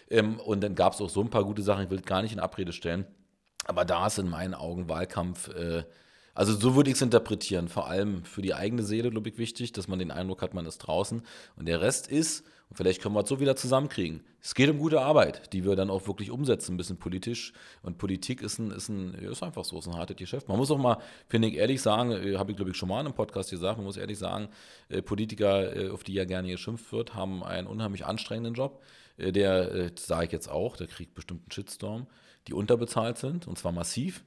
Ähm, und dann gab es auch so ein paar gute Sachen, ich will gar nicht in Abrede stellen. Aber da ist in meinen Augen Wahlkampf, äh, also so würde ich es interpretieren, vor allem für die eigene Seele, glaube ich, wichtig, dass man den Eindruck hat, man ist draußen. Und der Rest ist, und vielleicht können wir es so wieder zusammenkriegen. Es geht um gute Arbeit, die wir dann auch wirklich umsetzen, bisschen politisch. Und Politik ist, ein, ist, ein, ist einfach so, ist ein hartes Geschäft. Man muss auch mal, finde ich, ehrlich sagen, äh, habe ich glaube ich schon mal in einem Podcast gesagt, man muss ehrlich sagen, äh, Politiker, äh, auf die ja gerne geschimpft wird, haben einen unheimlich anstrengenden Job. Der, sage ich jetzt auch, der kriegt bestimmt einen Shitstorm, die unterbezahlt sind, und zwar massiv.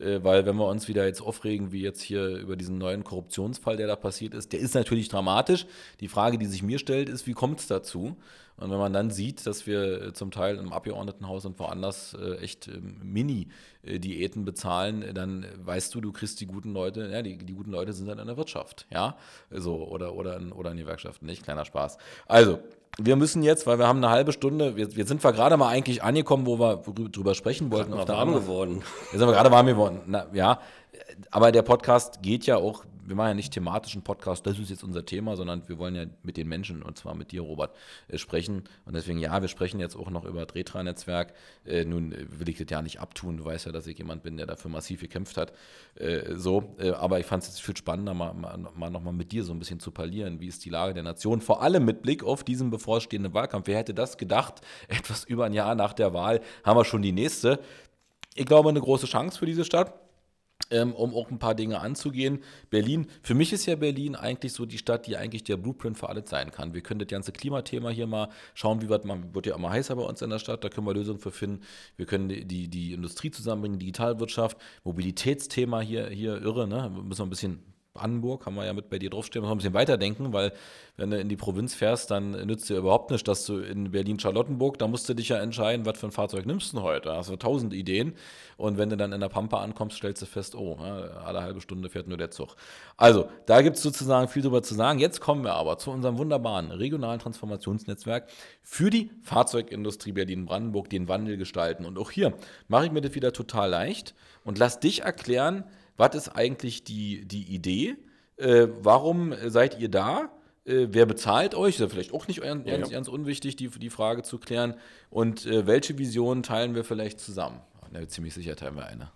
Äh, weil wenn wir uns wieder jetzt aufregen, wie jetzt hier über diesen neuen Korruptionsfall, der da passiert ist, der ist natürlich dramatisch. Die Frage, die sich mir stellt, ist, wie kommt es dazu? Und wenn man dann sieht, dass wir äh, zum Teil im Abgeordnetenhaus und woanders äh, echt ähm, Mini-Diäten bezahlen, dann weißt du, du kriegst die guten Leute, ja, die, die guten Leute sind dann in der Wirtschaft, ja, so, oder, oder, in, oder in Gewerkschaften, nicht? Kleiner Spaß. Also, wir müssen jetzt, weil wir haben eine halbe Stunde, wir, wir sind wir gerade mal eigentlich angekommen, wo wir drüber sprechen wollten. Auf warm geworden. Jetzt sind wir gerade warm geworden. Na, ja, aber der Podcast geht ja auch wir machen ja nicht thematischen Podcast, das ist jetzt unser Thema, sondern wir wollen ja mit den Menschen, und zwar mit dir, Robert, äh, sprechen. Und deswegen, ja, wir sprechen jetzt auch noch über Drehtran-Netzwerk. Äh, nun will ich das ja nicht abtun. Du weißt ja, dass ich jemand bin, der dafür massiv gekämpft hat. Äh, so, äh, aber ich fand es jetzt viel spannender, mal, mal, mal nochmal mit dir so ein bisschen zu parlieren. Wie ist die Lage der Nation? Vor allem mit Blick auf diesen bevorstehenden Wahlkampf. Wer hätte das gedacht? [LAUGHS] Etwas über ein Jahr nach der Wahl haben wir schon die nächste. Ich glaube, eine große Chance für diese Stadt ähm, um auch ein paar Dinge anzugehen. Berlin, für mich ist ja Berlin eigentlich so die Stadt, die eigentlich der Blueprint für alles sein kann. Wir können das ganze Klimathema hier mal schauen, wie wird man, wird ja immer heißer bei uns in der Stadt, da können wir Lösungen für finden. Wir können die, die Industrie zusammenbringen, Digitalwirtschaft, Mobilitätsthema hier, hier irre, ne? Müssen wir ein bisschen Brandenburg, haben wir ja mit bei dir draufstehen, muss ein bisschen weiterdenken, weil wenn du in die Provinz fährst, dann nützt dir überhaupt nicht, dass du in Berlin-Charlottenburg, da musst du dich ja entscheiden, was für ein Fahrzeug nimmst du heute. Da hast du tausend Ideen. Und wenn du dann in der Pampa ankommst, stellst du fest, oh, alle halbe Stunde fährt nur der Zug. Also, da gibt es sozusagen viel drüber zu sagen. Jetzt kommen wir aber zu unserem wunderbaren regionalen Transformationsnetzwerk für die Fahrzeugindustrie Berlin-Brandenburg, den Wandel gestalten. Und auch hier mache ich mir das wieder total leicht und lass dich erklären, was ist eigentlich die, die Idee? Äh, warum seid ihr da? Äh, wer bezahlt euch? Ist ja vielleicht auch nicht ganz, ja, ja. ganz unwichtig, die, die Frage zu klären. Und äh, welche Visionen teilen wir vielleicht zusammen? Na, ziemlich sicher teilen wir eine.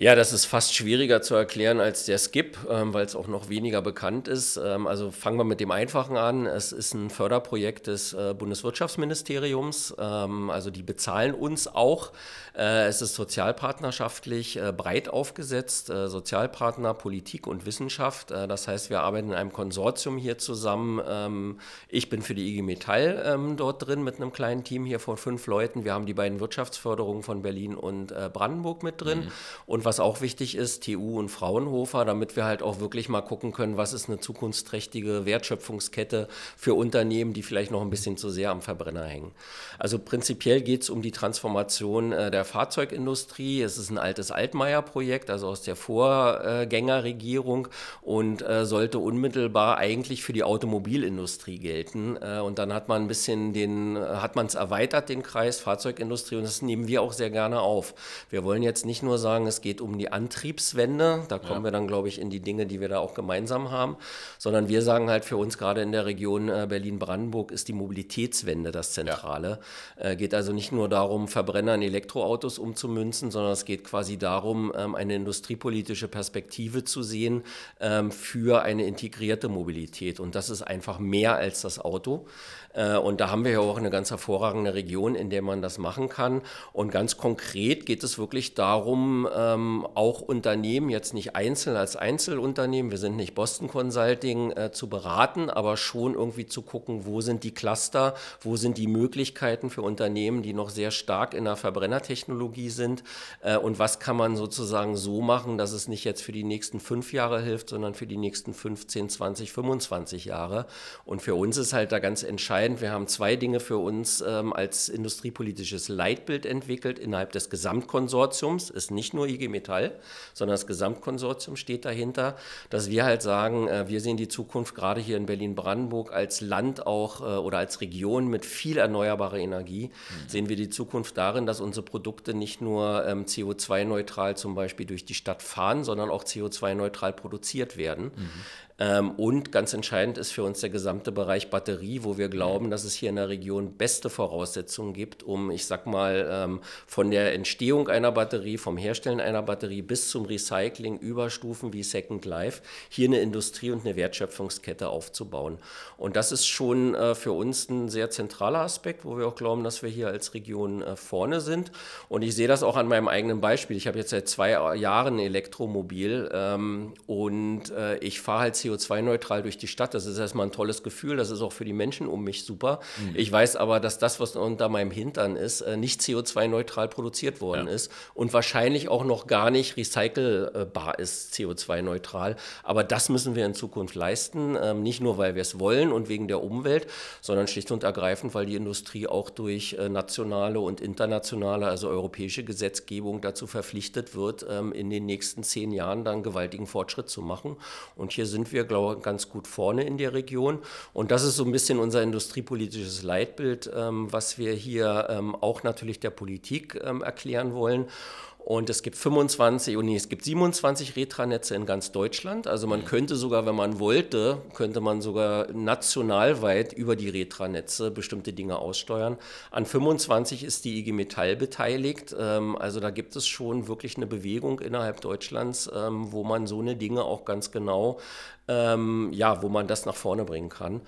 Ja, das ist fast schwieriger zu erklären als der Skip, ähm, weil es auch noch weniger bekannt ist. Ähm, also fangen wir mit dem Einfachen an. Es ist ein Förderprojekt des äh, Bundeswirtschaftsministeriums. Ähm, also die bezahlen uns auch. Äh, es ist sozialpartnerschaftlich äh, breit aufgesetzt. Äh, Sozialpartner, Politik und Wissenschaft. Äh, das heißt, wir arbeiten in einem Konsortium hier zusammen. Ähm, ich bin für die IG Metall ähm, dort drin mit einem kleinen Team hier von fünf Leuten. Wir haben die beiden Wirtschaftsförderungen von Berlin und äh, Brandenburg mit drin. Mhm. Und was auch wichtig ist, TU und Fraunhofer, damit wir halt auch wirklich mal gucken können, was ist eine zukunftsträchtige Wertschöpfungskette für Unternehmen, die vielleicht noch ein bisschen zu sehr am Verbrenner hängen. Also prinzipiell geht es um die Transformation äh, der Fahrzeugindustrie. Es ist ein altes Altmaier-Projekt, also aus der Vorgängerregierung und äh, sollte unmittelbar eigentlich für die Automobilindustrie gelten. Äh, und dann hat man ein bisschen den, hat man es erweitert, den Kreis Fahrzeugindustrie, und das nehmen wir auch sehr gerne auf. Wir wollen jetzt nicht nur sagen, es geht um die Antriebswende. Da kommen ja. wir dann, glaube ich, in die Dinge, die wir da auch gemeinsam haben. Sondern wir sagen halt für uns gerade in der Region äh, Berlin-Brandenburg ist die Mobilitätswende das Zentrale. Ja. Äh, geht also nicht nur darum, Verbrenner in Elektroautos umzumünzen, sondern es geht quasi darum, ähm, eine industriepolitische Perspektive zu sehen ähm, für eine integrierte Mobilität. Und das ist einfach mehr als das Auto. Äh, und da haben wir ja auch eine ganz hervorragende Region, in der man das machen kann. Und ganz konkret geht es wirklich darum, ähm, auch Unternehmen jetzt nicht einzeln als Einzelunternehmen, wir sind nicht Boston Consulting, äh, zu beraten, aber schon irgendwie zu gucken, wo sind die Cluster, wo sind die Möglichkeiten für Unternehmen, die noch sehr stark in der Verbrennertechnologie sind äh, und was kann man sozusagen so machen, dass es nicht jetzt für die nächsten fünf Jahre hilft, sondern für die nächsten 15, 20, 25 Jahre. Und für uns ist halt da ganz entscheidend, entscheidend. Wir haben zwei Dinge für uns ähm, als industriepolitisches Leitbild entwickelt innerhalb des Gesamtkonsortiums. Ist nicht nur IG Metall, sondern das Gesamtkonsortium steht dahinter, dass wir halt sagen, äh, wir sehen die Zukunft gerade hier in Berlin-Brandenburg als Land auch äh, oder als Region mit viel erneuerbarer Energie. Mhm. Sehen wir die Zukunft darin, dass unsere Produkte nicht nur ähm, CO2-neutral zum Beispiel durch die Stadt fahren, sondern auch CO2-neutral produziert werden. Mhm. Ähm, und ganz entscheidend ist für uns der gesamte Bereich Batterie, wo wir glauben, dass es hier in der Region beste Voraussetzungen gibt, um, ich sag mal, ähm, von der Entstehung einer Batterie, vom Herstellen einer Batterie bis zum Recycling über Stufen wie Second Life, hier eine Industrie und eine Wertschöpfungskette aufzubauen. Und das ist schon äh, für uns ein sehr zentraler Aspekt, wo wir auch glauben, dass wir hier als Region äh, vorne sind. Und ich sehe das auch an meinem eigenen Beispiel. Ich habe jetzt seit zwei Jahren ein Elektromobil ähm, und äh, ich fahre halt CO2-neutral durch die Stadt. Das ist erstmal ein tolles Gefühl. Das ist auch für die Menschen um mich super. Mhm. Ich weiß aber, dass das, was unter meinem Hintern ist, äh, nicht CO2-neutral produziert worden ja. ist und wahrscheinlich auch noch gar nicht recycelbar ist, CO2-neutral. Aber das müssen wir in Zukunft leisten. Ähm, nicht nur, weil wir es wollen und wegen der Umwelt, sondern schlicht und ergreifend, weil die Industrie auch durch äh, nationale und internationale, also europäische Gesetzgebung dazu verpflichtet wird, ähm, in den nächsten zehn Jahren dann gewaltigen Fortschritt zu machen. Und hier sind wir wir, glaube ganz gut vorne in der Region. Und das ist so ein bisschen unser industriepolitisches Leitbild, ähm, was wir hier ähm, auch natürlich der Politik ähm, erklären wollen. Und es gibt 25, und nee, es gibt 27 Retranetze in ganz Deutschland. Also man mhm. könnte sogar, wenn man wollte, könnte man sogar nationalweit über die Retranetze bestimmte Dinge aussteuern. An 25 ist die IG Metall beteiligt. Ähm, also da gibt es schon wirklich eine Bewegung innerhalb Deutschlands, ähm, wo man so eine Dinge auch ganz genau, ähm, ja, wo man das nach vorne bringen kann.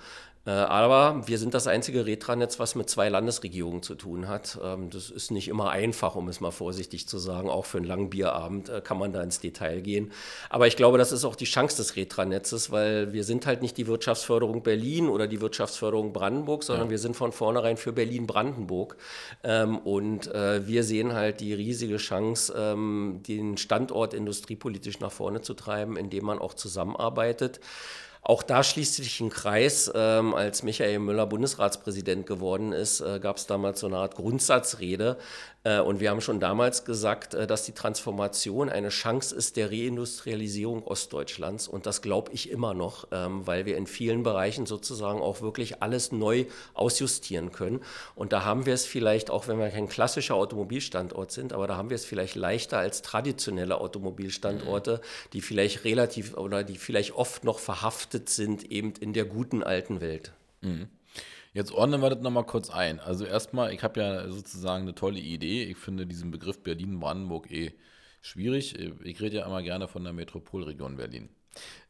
Äh, aber wir sind das einzige Retranetz, was mit zwei Landesregierungen zu tun hat. Ähm, das ist nicht immer einfach, um es mal vorsichtig zu sagen. Auch für einen langen Bierabend äh, kann man da ins Detail gehen. Aber ich glaube, das ist auch die Chance des Retranetzes, weil wir sind halt nicht die Wirtschaftsförderung Berlin oder die Wirtschaftsförderung Brandenburg, sondern ja. wir sind von vornherein für Berlin-Brandenburg. Ähm, und äh, wir sehen halt die riesige Chance, ähm, den Standort industriepolitisch nach vorne zu treiben, indem man auch zusammenarbeitet. Auch da schließt sich ein Kreis. Ähm, als Michael Müller Bundesratspräsident geworden ist, äh, gab es damals so eine Art Grundsatzrede, und wir haben schon damals gesagt, äh, dass die Transformation eine Chance ist der Reindustrialisierung Ostdeutschlands. Und das glaube ich immer noch, ähm, weil wir in vielen Bereichen sozusagen auch wirklich alles neu ausjustieren können. Und da haben wir es vielleicht, auch wenn wir kein klassischer Automobilstandort sind, aber da haben wir es vielleicht leichter als traditionelle Automobilstandorte, die vielleicht relativ oder die vielleicht oft noch verhaftet sind eben in der guten alten Welt. Mhm. Jetzt ordnen wir das nochmal kurz ein. Also erstmal, ich habe ja sozusagen eine tolle Idee. Ich finde diesen Begriff Berlin-Brandenburg eh schwierig. Ich rede ja immer gerne von der Metropolregion Berlin.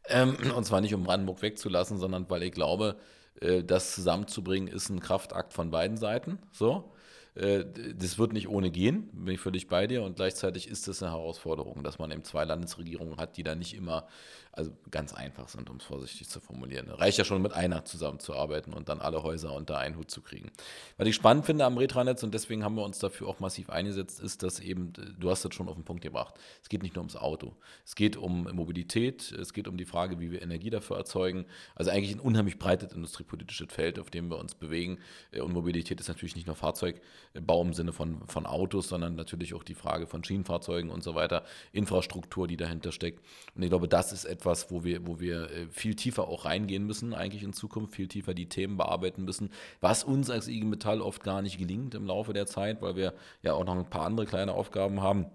Ähm, und zwar nicht, um Brandenburg wegzulassen, sondern weil ich glaube, äh, das zusammenzubringen ist ein Kraftakt von beiden Seiten. So. Äh, das wird nicht ohne gehen, bin ich völlig bei dir. Und gleichzeitig ist es eine Herausforderung, dass man eben zwei Landesregierungen hat, die da nicht immer also ganz einfach sind, um es vorsichtig zu formulieren. Reicht ja schon mit einer zusammenzuarbeiten und dann alle Häuser unter einen Hut zu kriegen. Was ich spannend finde am Retranetz und deswegen haben wir uns dafür auch massiv eingesetzt, ist, dass eben, du hast das schon auf den Punkt gebracht, es geht nicht nur ums Auto. Es geht um Mobilität, es geht um die Frage, wie wir Energie dafür erzeugen. Also eigentlich ein unheimlich breites industriepolitisches Feld, auf dem wir uns bewegen. Und Mobilität ist natürlich nicht nur Fahrzeugbau im Sinne von, von Autos, sondern natürlich auch die Frage von Schienenfahrzeugen und so weiter, Infrastruktur, die dahinter steckt. Und ich glaube, das ist etwas, etwas, wo wir, wo wir äh, viel tiefer auch reingehen müssen, eigentlich in Zukunft, viel tiefer die Themen bearbeiten müssen, was uns als IG Metall oft gar nicht gelingt im Laufe der Zeit, weil wir ja auch noch ein paar andere kleine Aufgaben haben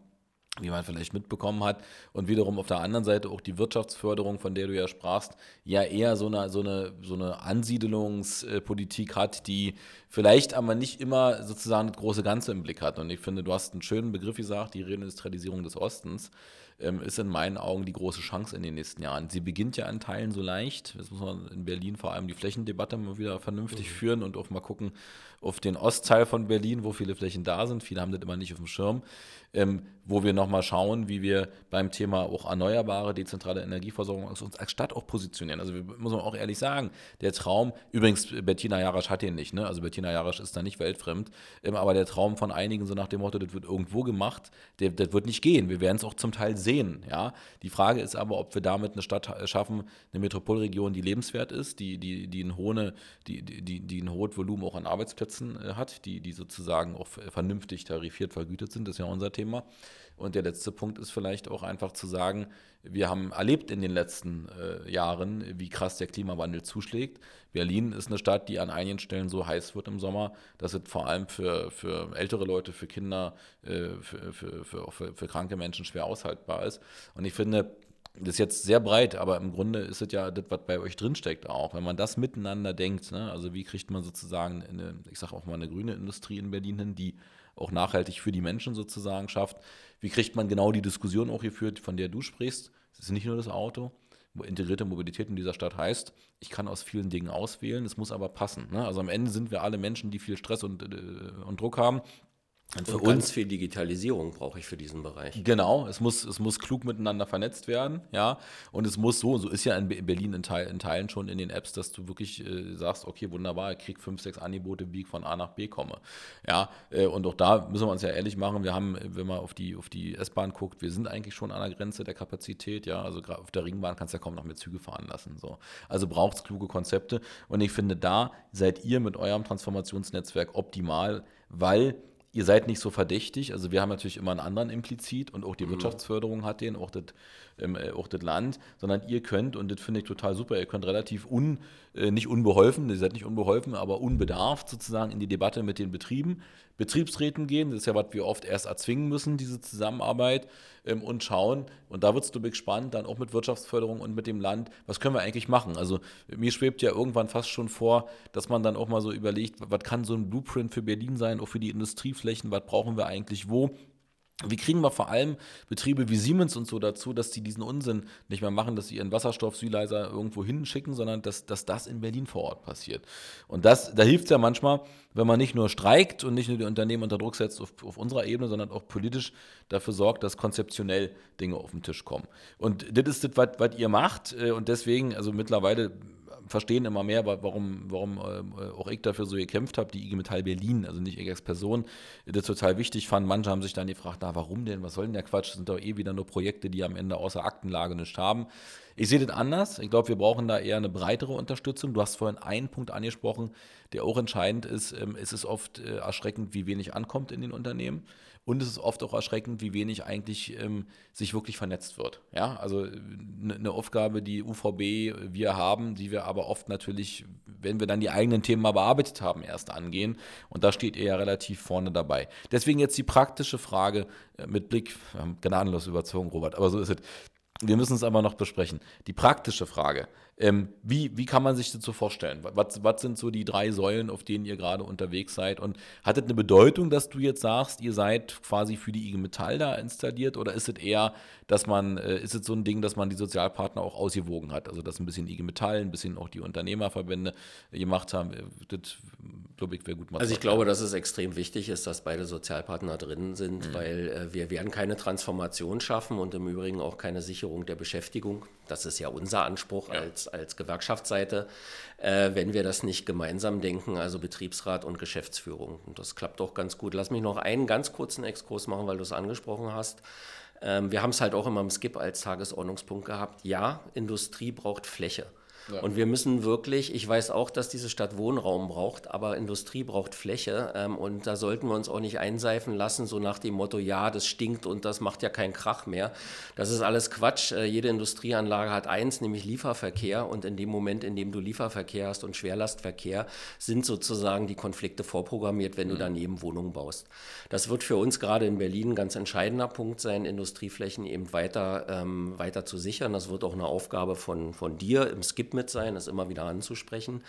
wie man vielleicht mitbekommen hat. Und wiederum auf der anderen Seite auch die Wirtschaftsförderung, von der du ja sprachst, ja eher so eine, so eine, so eine Ansiedelungspolitik hat, die vielleicht aber nicht immer sozusagen das große Ganze im Blick hat. Und ich finde, du hast einen schönen Begriff gesagt, die Reindustrialisierung des Ostens ähm, ist in meinen Augen die große Chance in den nächsten Jahren. Sie beginnt ja an Teilen so leicht. Jetzt muss man in Berlin vor allem die Flächendebatte mal wieder vernünftig mhm. führen und auch mal gucken auf den Ostteil von Berlin, wo viele Flächen da sind. Viele haben das immer nicht auf dem Schirm ähm, wo wir nochmal schauen, wie wir beim Thema auch erneuerbare, dezentrale Energieversorgung uns als Stadt auch positionieren. Also muss man auch ehrlich sagen, der Traum, übrigens Bettina Jarasch hat den nicht, ne? also Bettina Jarasch ist da nicht weltfremd, ähm, aber der Traum von einigen so nach dem Motto, das wird irgendwo gemacht, der, das wird nicht gehen. Wir werden es auch zum Teil sehen. Ja? Die Frage ist aber, ob wir damit eine Stadt schaffen, eine Metropolregion, die lebenswert ist, die, die, die, ein, hohe, die, die, die ein hohes Volumen auch an Arbeitsplätzen äh, hat, die, die sozusagen auch vernünftig tarifiert vergütet sind, das ist ja unser Thema. Thema. Und der letzte Punkt ist vielleicht auch einfach zu sagen, wir haben erlebt in den letzten äh, Jahren, wie krass der Klimawandel zuschlägt. Berlin ist eine Stadt, die an einigen Stellen so heiß wird im Sommer, dass es vor allem für, für ältere Leute, für Kinder, äh, für, für, für, für, für kranke Menschen schwer aushaltbar ist. Und ich finde, das ist jetzt sehr breit, aber im Grunde ist es ja das, was bei euch drinsteckt auch. Wenn man das miteinander denkt, ne? also wie kriegt man sozusagen, eine, ich sage auch mal, eine grüne Industrie in Berlin hin, die auch nachhaltig für die Menschen sozusagen schafft. Wie kriegt man genau die Diskussion auch geführt, von der du sprichst? Es ist nicht nur das Auto. Integrierte Mobilität in dieser Stadt heißt, ich kann aus vielen Dingen auswählen, es muss aber passen. Ne? Also am Ende sind wir alle Menschen, die viel Stress und, äh, und Druck haben. Und für und uns ganz viel Digitalisierung brauche ich für diesen Bereich. Genau, es muss, es muss klug miteinander vernetzt werden, ja. Und es muss so, so ist ja in Berlin in, Teil, in Teilen schon in den Apps, dass du wirklich äh, sagst, okay, wunderbar, ich kriege fünf, sechs Angebote, wie ich von A nach B komme. Ja, äh, und auch da müssen wir uns ja ehrlich machen, wir haben, wenn man auf die, auf die S-Bahn guckt, wir sind eigentlich schon an der Grenze der Kapazität, ja. Also gerade auf der Ringbahn kannst du ja kaum noch mehr Züge fahren lassen. So. Also braucht es kluge Konzepte. Und ich finde, da seid ihr mit eurem Transformationsnetzwerk optimal, weil ihr seid nicht so verdächtig. Also wir haben natürlich immer einen anderen implizit und auch die mhm. Wirtschaftsförderung hat den, auch das, ähm, äh, auch das Land, sondern ihr könnt, und das finde ich total super, ihr könnt relativ un, äh, nicht unbeholfen, ihr seid nicht unbeholfen, aber unbedarft sozusagen in die Debatte mit den Betrieben, Betriebsräten gehen. Das ist ja, was wir oft erst erzwingen müssen, diese Zusammenarbeit ähm, und schauen. Und da wird es, glaube ich, spannend, dann auch mit Wirtschaftsförderung und mit dem Land, was können wir eigentlich machen? Also mir schwebt ja irgendwann fast schon vor, dass man dann auch mal so überlegt, was kann so ein Blueprint für Berlin sein, auch für die Industrieflächen, was brauchen wir eigentlich wo? Wie kriegen wir vor allem Betriebe wie Siemens und so dazu, dass sie diesen Unsinn nicht mehr machen, dass sie ihren Wasserstoff-Syleiser irgendwo hinschicken, sondern dass, dass das in Berlin vor Ort passiert. Und das, da hilft es ja manchmal, wenn man nicht nur streikt und nicht nur die Unternehmen unter Druck setzt auf, auf unserer Ebene, sondern auch politisch dafür sorgt, dass konzeptionell Dinge auf den Tisch kommen. Und das ist das, was ihr macht. Äh, und deswegen, also mittlerweile verstehen immer mehr, warum, warum äh, auch ich dafür so gekämpft habe, die IG Metall Berlin, also nicht ich als Person, das total wichtig fand. Manche haben sich dann gefragt, na warum denn, was soll denn der Quatsch, das sind doch eh wieder nur Projekte, die am Ende außer Aktenlage nicht haben. Ich sehe das anders. Ich glaube, wir brauchen da eher eine breitere Unterstützung. Du hast vorhin einen Punkt angesprochen, der auch entscheidend ist. Ähm, es ist oft äh, erschreckend, wie wenig ankommt in den Unternehmen. Und es ist oft auch erschreckend, wie wenig eigentlich ähm, sich wirklich vernetzt wird. Ja, also eine äh, ne Aufgabe, die UVB wir haben, die wir aber oft natürlich, wenn wir dann die eigenen Themen mal bearbeitet haben, erst angehen. Und da steht ihr ja relativ vorne dabei. Deswegen jetzt die praktische Frage äh, mit Blick, gnadenlos überzogen, Robert, aber so ist es. Wir müssen es aber noch besprechen. Die praktische Frage. Ähm, wie, wie kann man sich das so vorstellen? Was, was sind so die drei Säulen, auf denen ihr gerade unterwegs seid? Und hat es eine Bedeutung, dass du jetzt sagst, ihr seid quasi für die IG Metall da installiert? Oder ist es eher, dass man, äh, ist es so ein Ding, dass man die Sozialpartner auch ausgewogen hat? Also, dass ein bisschen IG Metall, ein bisschen auch die Unternehmerverbände gemacht haben. Das, glaube ich, wäre gut mal. Also, ich glaube, dass es extrem wichtig ist, dass beide Sozialpartner drin sind, mhm. weil äh, wir werden keine Transformation schaffen und im Übrigen auch keine Sicherung der Beschäftigung. Das ist ja unser Anspruch ja. als, als Gewerkschaftsseite, äh, wenn wir das nicht gemeinsam denken, also Betriebsrat und Geschäftsführung. Und das klappt auch ganz gut. Lass mich noch einen ganz kurzen Exkurs machen, weil du es angesprochen hast. Ähm, wir haben es halt auch immer im Skip als Tagesordnungspunkt gehabt. Ja, Industrie braucht Fläche. Und wir müssen wirklich, ich weiß auch, dass diese Stadt Wohnraum braucht, aber Industrie braucht Fläche. Ähm, und da sollten wir uns auch nicht einseifen lassen, so nach dem Motto, ja, das stinkt und das macht ja keinen Krach mehr. Das ist alles Quatsch. Äh, jede Industrieanlage hat eins, nämlich Lieferverkehr. Und in dem Moment, in dem du Lieferverkehr hast und Schwerlastverkehr, sind sozusagen die Konflikte vorprogrammiert, wenn du mhm. daneben Wohnungen baust. Das wird für uns gerade in Berlin ein ganz entscheidender Punkt sein, Industrieflächen eben weiter, ähm, weiter zu sichern. Das wird auch eine Aufgabe von, von dir im Skip mit sein, das immer wieder anzusprechen.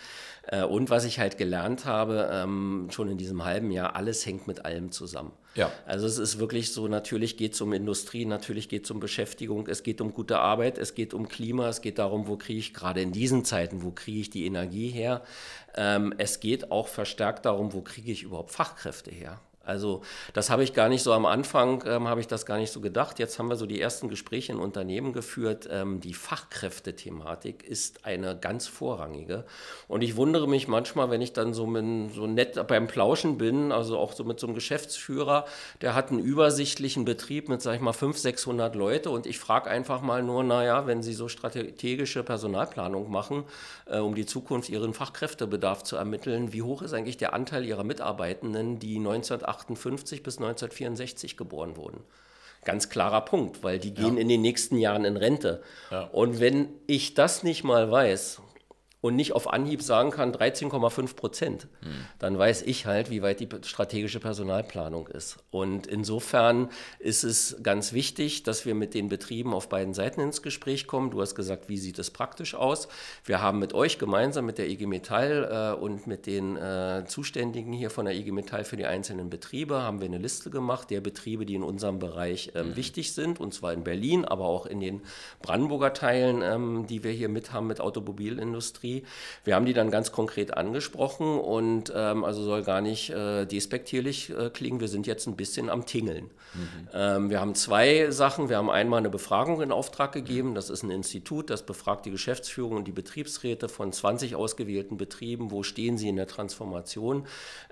Äh, und was ich halt gelernt habe, ähm, schon in diesem halben Jahr, alles hängt mit allem zusammen. Ja. Also es ist wirklich so, natürlich geht es um Industrie, natürlich geht es um Beschäftigung, es geht um gute Arbeit, es geht um Klima, es geht darum, wo kriege ich gerade in diesen Zeiten, wo kriege ich die Energie her. Ähm, es geht auch verstärkt darum, wo kriege ich überhaupt Fachkräfte her. Also das habe ich gar nicht so am Anfang, ähm, habe ich das gar nicht so gedacht. Jetzt haben wir so die ersten Gespräche in Unternehmen geführt. Ähm, die Fachkräftethematik ist eine ganz vorrangige. Und ich wundere mich manchmal, wenn ich dann so, mit, so nett beim Plauschen bin, also auch so mit so einem Geschäftsführer, der hat einen übersichtlichen Betrieb mit, sag ich mal, 500, 600 Leute und ich frage einfach mal nur, naja, wenn Sie so strategische Personalplanung machen, äh, um die Zukunft Ihren Fachkräftebedarf zu ermitteln, wie hoch ist eigentlich der Anteil Ihrer Mitarbeitenden, die 1980 1958 bis 1964 geboren wurden. Ganz klarer Punkt, weil die gehen ja. in den nächsten Jahren in Rente. Ja. Und wenn ich das nicht mal weiß, und nicht auf Anhieb sagen kann 13,5 Prozent, hm. dann weiß ich halt, wie weit die strategische Personalplanung ist. Und insofern ist es ganz wichtig, dass wir mit den Betrieben auf beiden Seiten ins Gespräch kommen. Du hast gesagt, wie sieht es praktisch aus? Wir haben mit euch gemeinsam, mit der IG Metall äh, und mit den äh, Zuständigen hier von der IG Metall für die einzelnen Betriebe, haben wir eine Liste gemacht der Betriebe, die in unserem Bereich äh, mhm. wichtig sind, und zwar in Berlin, aber auch in den Brandenburger Teilen, ähm, die wir hier mit haben mit Automobilindustrie. Industrie. Wir haben die dann ganz konkret angesprochen und ähm, also soll gar nicht äh, despektierlich äh, klingen. Wir sind jetzt ein bisschen am Tingeln. Mhm. Ähm, wir haben zwei Sachen. Wir haben einmal eine Befragung in Auftrag gegeben. Das ist ein Institut, das befragt die Geschäftsführung und die Betriebsräte von 20 ausgewählten Betrieben. Wo stehen sie in der Transformation?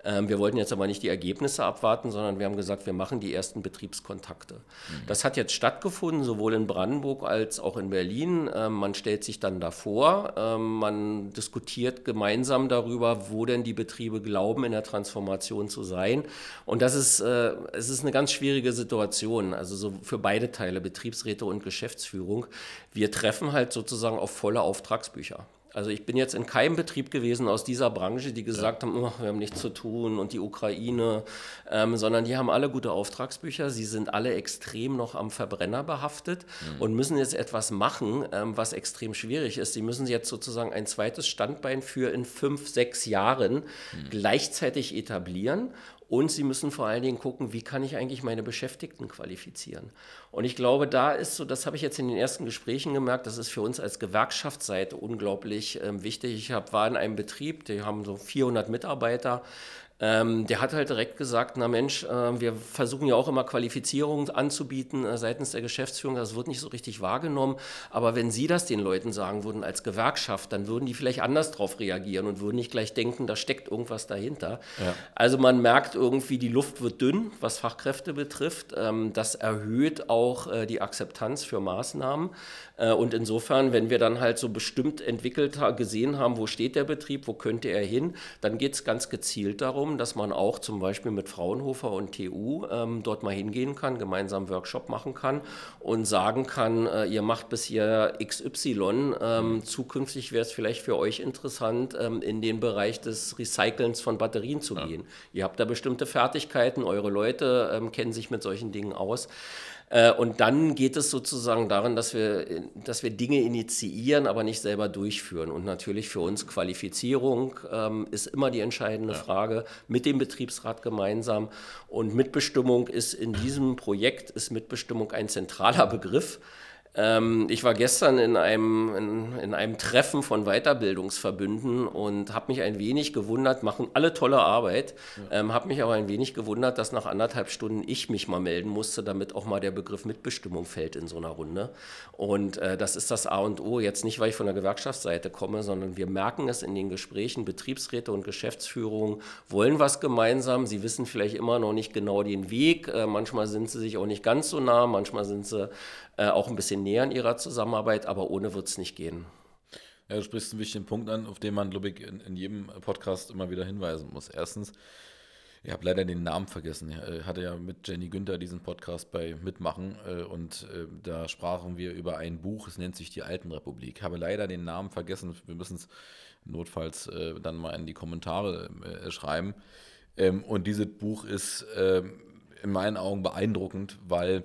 Ähm, wir wollten jetzt aber nicht die Ergebnisse abwarten, sondern wir haben gesagt, wir machen die ersten Betriebskontakte. Mhm. Das hat jetzt stattgefunden, sowohl in Brandenburg als auch in Berlin. Ähm, man stellt sich dann davor, ähm, man diskutiert gemeinsam darüber, wo denn die Betriebe glauben, in der Transformation zu sein. Und das ist, äh, es ist eine ganz schwierige Situation, also so für beide Teile, Betriebsräte und Geschäftsführung. Wir treffen halt sozusagen auf volle Auftragsbücher. Also ich bin jetzt in keinem Betrieb gewesen aus dieser Branche, die gesagt ja. haben, oh, wir haben nichts zu tun und die Ukraine, ähm, sondern die haben alle gute Auftragsbücher. Sie sind alle extrem noch am Verbrenner behaftet mhm. und müssen jetzt etwas machen, ähm, was extrem schwierig ist. Sie müssen jetzt sozusagen ein zweites Standbein für in fünf, sechs Jahren mhm. gleichzeitig etablieren und sie müssen vor allen Dingen gucken, wie kann ich eigentlich meine Beschäftigten qualifizieren. Und ich glaube, da ist so, das habe ich jetzt in den ersten Gesprächen gemerkt, das ist für uns als Gewerkschaftsseite unglaublich äh, wichtig. Ich hab, war in einem Betrieb, die haben so 400 Mitarbeiter. Ähm, der hat halt direkt gesagt, na Mensch, äh, wir versuchen ja auch immer Qualifizierung anzubieten äh, seitens der Geschäftsführung, das wird nicht so richtig wahrgenommen, aber wenn Sie das den Leuten sagen würden als Gewerkschaft, dann würden die vielleicht anders darauf reagieren und würden nicht gleich denken, da steckt irgendwas dahinter. Ja. Also man merkt irgendwie, die Luft wird dünn, was Fachkräfte betrifft. Ähm, das erhöht auch äh, die Akzeptanz für Maßnahmen. Äh, und insofern, wenn wir dann halt so bestimmt entwickelt gesehen haben, wo steht der Betrieb, wo könnte er hin, dann geht es ganz gezielt darum, dass man auch zum Beispiel mit Fraunhofer und TU ähm, dort mal hingehen kann, gemeinsam Workshop machen kann und sagen kann, äh, ihr macht bis hier XY, ähm, zukünftig wäre es vielleicht für euch interessant, ähm, in den Bereich des Recycelns von Batterien zu ja. gehen. Ihr habt da bestimmte Fertigkeiten, eure Leute ähm, kennen sich mit solchen Dingen aus. Äh, und dann geht es sozusagen darin, dass wir, dass wir Dinge initiieren, aber nicht selber durchführen. Und natürlich für uns Qualifizierung ähm, ist immer die entscheidende ja. Frage mit dem Betriebsrat gemeinsam. Und Mitbestimmung ist in diesem Projekt, ist Mitbestimmung ein zentraler Begriff. Ähm, ich war gestern in einem, in, in einem Treffen von Weiterbildungsverbünden und habe mich ein wenig gewundert, machen alle tolle Arbeit, ja. ähm, habe mich aber ein wenig gewundert, dass nach anderthalb Stunden ich mich mal melden musste, damit auch mal der Begriff Mitbestimmung fällt in so einer Runde. Und äh, das ist das A und O, jetzt nicht, weil ich von der Gewerkschaftsseite komme, sondern wir merken es in den Gesprächen, Betriebsräte und Geschäftsführung wollen was gemeinsam, sie wissen vielleicht immer noch nicht genau den Weg, äh, manchmal sind sie sich auch nicht ganz so nah, manchmal sind sie äh, auch ein bisschen näher in ihrer Zusammenarbeit, aber ohne wird es nicht gehen. Ja, du sprichst einen wichtigen Punkt an, auf den man, glaube ich, in, in jedem Podcast immer wieder hinweisen muss. Erstens, ich habe leider den Namen vergessen. Ich äh, hatte ja mit Jenny Günther diesen Podcast bei Mitmachen äh, und da sprachen wir über ein Buch, es nennt sich Die Alten Republik. Ich habe leider den Namen vergessen. Wir müssen es notfalls dann mal in die Kommentare schreiben. Ähm, und dieses Buch ist ähm, in meinen Augen beeindruckend, weil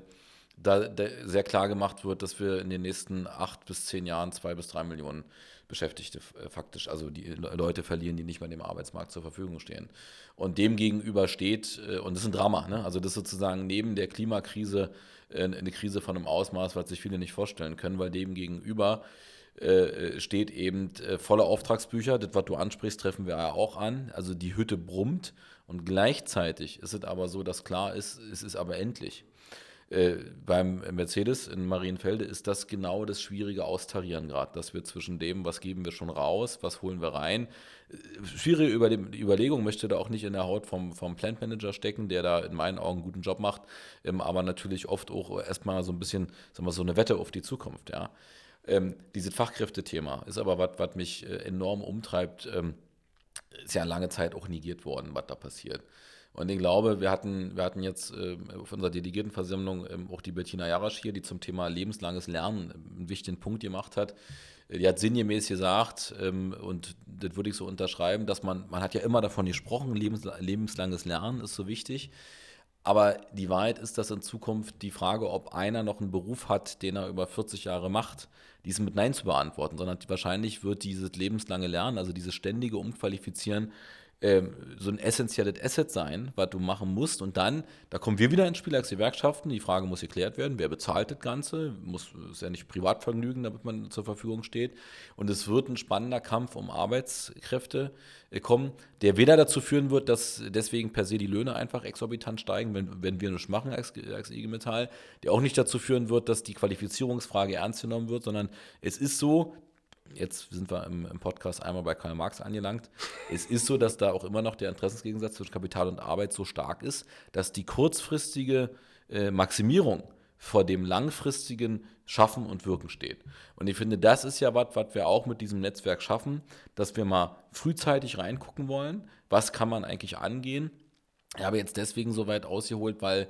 da, sehr klar gemacht wird, dass wir in den nächsten acht bis zehn Jahren zwei bis drei Millionen Beschäftigte äh, faktisch, also die Leute verlieren, die nicht mehr dem Arbeitsmarkt zur Verfügung stehen. Und dem gegenüber steht, äh, und das ist ein Drama, ne? also das ist sozusagen neben der Klimakrise äh, eine Krise von einem Ausmaß, was sich viele nicht vorstellen können, weil dem gegenüber steht eben volle Auftragsbücher, das, was du ansprichst, treffen wir ja auch an. Also die Hütte brummt und gleichzeitig ist es aber so, dass klar ist, es ist aber endlich. Äh, beim Mercedes in Marienfelde ist das genau das schwierige Austarieren gerade, dass wir zwischen dem, was geben wir schon raus, was holen wir rein. Äh, schwierige Überlegung möchte da auch nicht in der Haut vom, vom Plant Manager stecken, der da in meinen Augen einen guten Job macht, ähm, aber natürlich oft auch erstmal so ein bisschen, sagen wir so eine Wette auf die Zukunft, ja. Ähm, dieses Fachkräftethema ist aber was, was mich äh, enorm umtreibt, ähm, ist ja lange Zeit auch negiert worden, was da passiert. Und ich glaube, wir hatten, wir hatten jetzt äh, auf unserer Delegiertenversammlung ähm, auch die Bettina Jarasch hier, die zum Thema lebenslanges Lernen einen wichtigen Punkt gemacht hat. Die hat sinngemäß gesagt, ähm, und das würde ich so unterschreiben, dass man, man hat ja immer davon gesprochen, lebens, lebenslanges Lernen ist so wichtig. Aber die Wahrheit ist, dass in Zukunft die Frage, ob einer noch einen Beruf hat, den er über 40 Jahre macht, die mit Nein zu beantworten, sondern wahrscheinlich wird dieses lebenslange Lernen, also dieses ständige Umqualifizieren, ähm, so ein essentielles Asset sein, was du machen musst. Und dann, da kommen wir wieder ins Spiel als Gewerkschaften. Die Frage muss geklärt werden, wer bezahlt das Ganze? Muss, ist ja nicht Privatvergnügen, damit man zur Verfügung steht. Und es wird ein spannender Kampf um Arbeitskräfte äh, kommen, der weder dazu führen wird, dass deswegen per se die Löhne einfach exorbitant steigen, wenn, wenn wir nichts machen als, als IG Metall, der auch nicht dazu führen wird, dass die Qualifizierungsfrage ernst genommen wird, sondern es ist so, jetzt sind wir im, im, Podcast einmal bei Karl Marx angelangt. Es ist so, dass da auch immer noch der Interessensgegensatz zwischen Kapital und Arbeit so stark ist, dass die kurzfristige äh, Maximierung vor dem langfristigen Schaffen und Wirken steht. Und ich finde, das ist ja was, was wir auch mit diesem Netzwerk schaffen, dass wir mal frühzeitig reingucken wollen, was kann man eigentlich angehen. Ich habe jetzt deswegen so weit ausgeholt, weil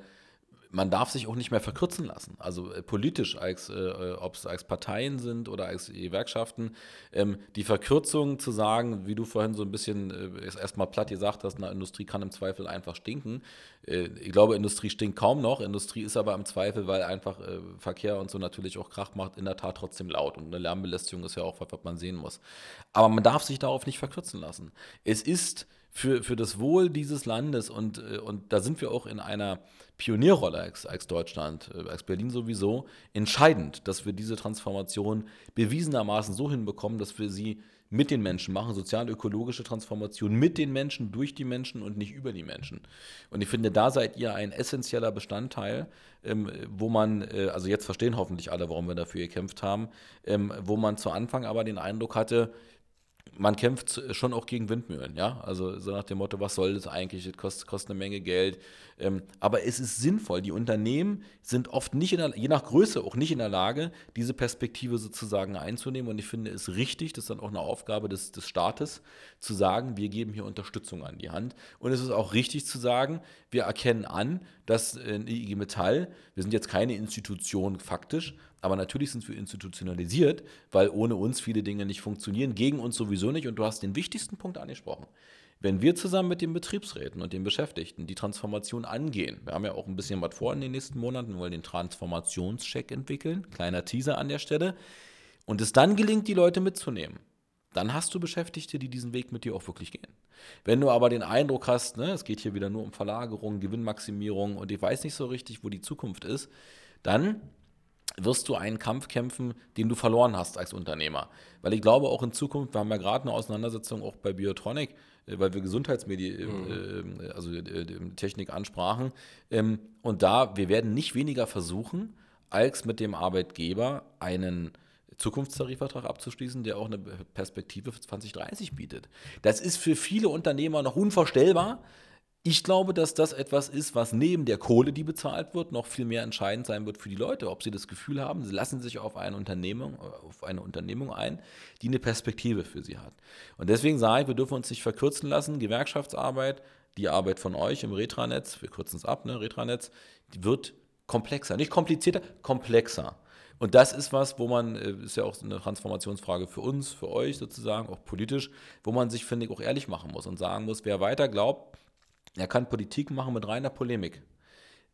man darf sich auch nicht mehr verkürzen lassen. Also äh, politisch, als, äh, äh ob es als Parteien sind oder als Gewerkschaften, ähm, die Verkürzung zu sagen, wie du vorhin so ein bisschen äh, erstmal platt gesagt hast, na, Industrie kann im Zweifel einfach stinken. Äh, ich glaube, Industrie stinkt kaum noch. Industrie ist aber im Zweifel, weil einfach äh, Verkehr und so natürlich auch Krach macht, in der Tat trotzdem laut. Und eine Lärmbelästigung ist ja auch was, was man sehen muss. Aber man darf sich darauf nicht verkürzen lassen. Es ist für, für das Wohl dieses Landes und, äh, und da sind wir auch in einer Pionierrolle als, als Deutschland, äh, als Berlin sowieso, entscheidend, dass wir diese Transformation bewiesenermaßen so hinbekommen, dass wir sie mit den Menschen machen, sozial-ökologische Transformation mit den Menschen, durch die Menschen und nicht über die Menschen. Und ich finde, da seid ihr ein essentieller Bestandteil, ähm, wo man, äh, also jetzt verstehen hoffentlich alle, warum wir dafür gekämpft haben, ähm, wo man zu Anfang aber den Eindruck hatte, man kämpft schon auch gegen Windmühlen, ja. Also so nach dem Motto, was soll das eigentlich? Das kostet, kostet eine Menge Geld. Ähm, aber es ist sinnvoll. Die Unternehmen sind oft nicht in der, je nach Größe auch nicht in der Lage, diese Perspektive sozusagen einzunehmen. Und ich finde es richtig, das ist dann auch eine Aufgabe des, des Staates, zu sagen, wir geben hier Unterstützung an die Hand. Und es ist auch richtig zu sagen, wir erkennen an, dass in IG Metall, wir sind jetzt keine Institution faktisch, aber natürlich sind wir institutionalisiert, weil ohne uns viele Dinge nicht funktionieren, gegen uns sowieso nicht. Und du hast den wichtigsten Punkt angesprochen. wenn wir zusammen mit den Betriebsräten und den Beschäftigten die Transformation angehen, wir haben ja auch ein bisschen was vor in den nächsten Monaten, wir wollen den Transformationscheck entwickeln, kleiner Teaser an der Stelle, und es dann gelingt, die Leute mitzunehmen, dann hast du Beschäftigte, die diesen Weg mit dir auch wirklich gehen. Wenn du aber den Eindruck hast, ne, es geht hier wieder nur um Verlagerung, Gewinnmaximierung und ich weiß nicht so richtig, wo die Zukunft ist, dann wirst du einen Kampf kämpfen, den du verloren hast als Unternehmer. Weil ich glaube, auch in Zukunft, wir haben ja gerade eine Auseinandersetzung auch bei Biotronic, äh, weil wir Gesundheitsmedien, mhm. äh, also äh, Technik ansprachen. Ähm, und da, wir werden nicht weniger versuchen, als mit dem Arbeitgeber einen Zukunftstarifvertrag abzuschließen, der auch eine Perspektive für 2030 bietet. Das ist für viele Unternehmer noch unvorstellbar. Ich glaube, dass das etwas ist, was neben der Kohle, die bezahlt wird, noch viel mehr entscheidend sein wird für die Leute, ob sie das Gefühl haben, sie lassen sich auf eine Unternehmung, auf eine Unternehmung ein, die eine Perspektive für sie hat. Und deswegen sage ich, wir dürfen uns nicht verkürzen lassen. Gewerkschaftsarbeit, die Arbeit von euch im Retranetz, wir kürzen es ab, ne, Retranetz, die wird komplexer, nicht komplizierter, komplexer. Und das ist was, wo man, äh, ist ja auch eine Transformationsfrage für uns, für euch sozusagen, auch politisch, wo man sich, finde ich, auch ehrlich machen muss und sagen muss, wer weiter glaubt, er kann Politik machen mit reiner Polemik.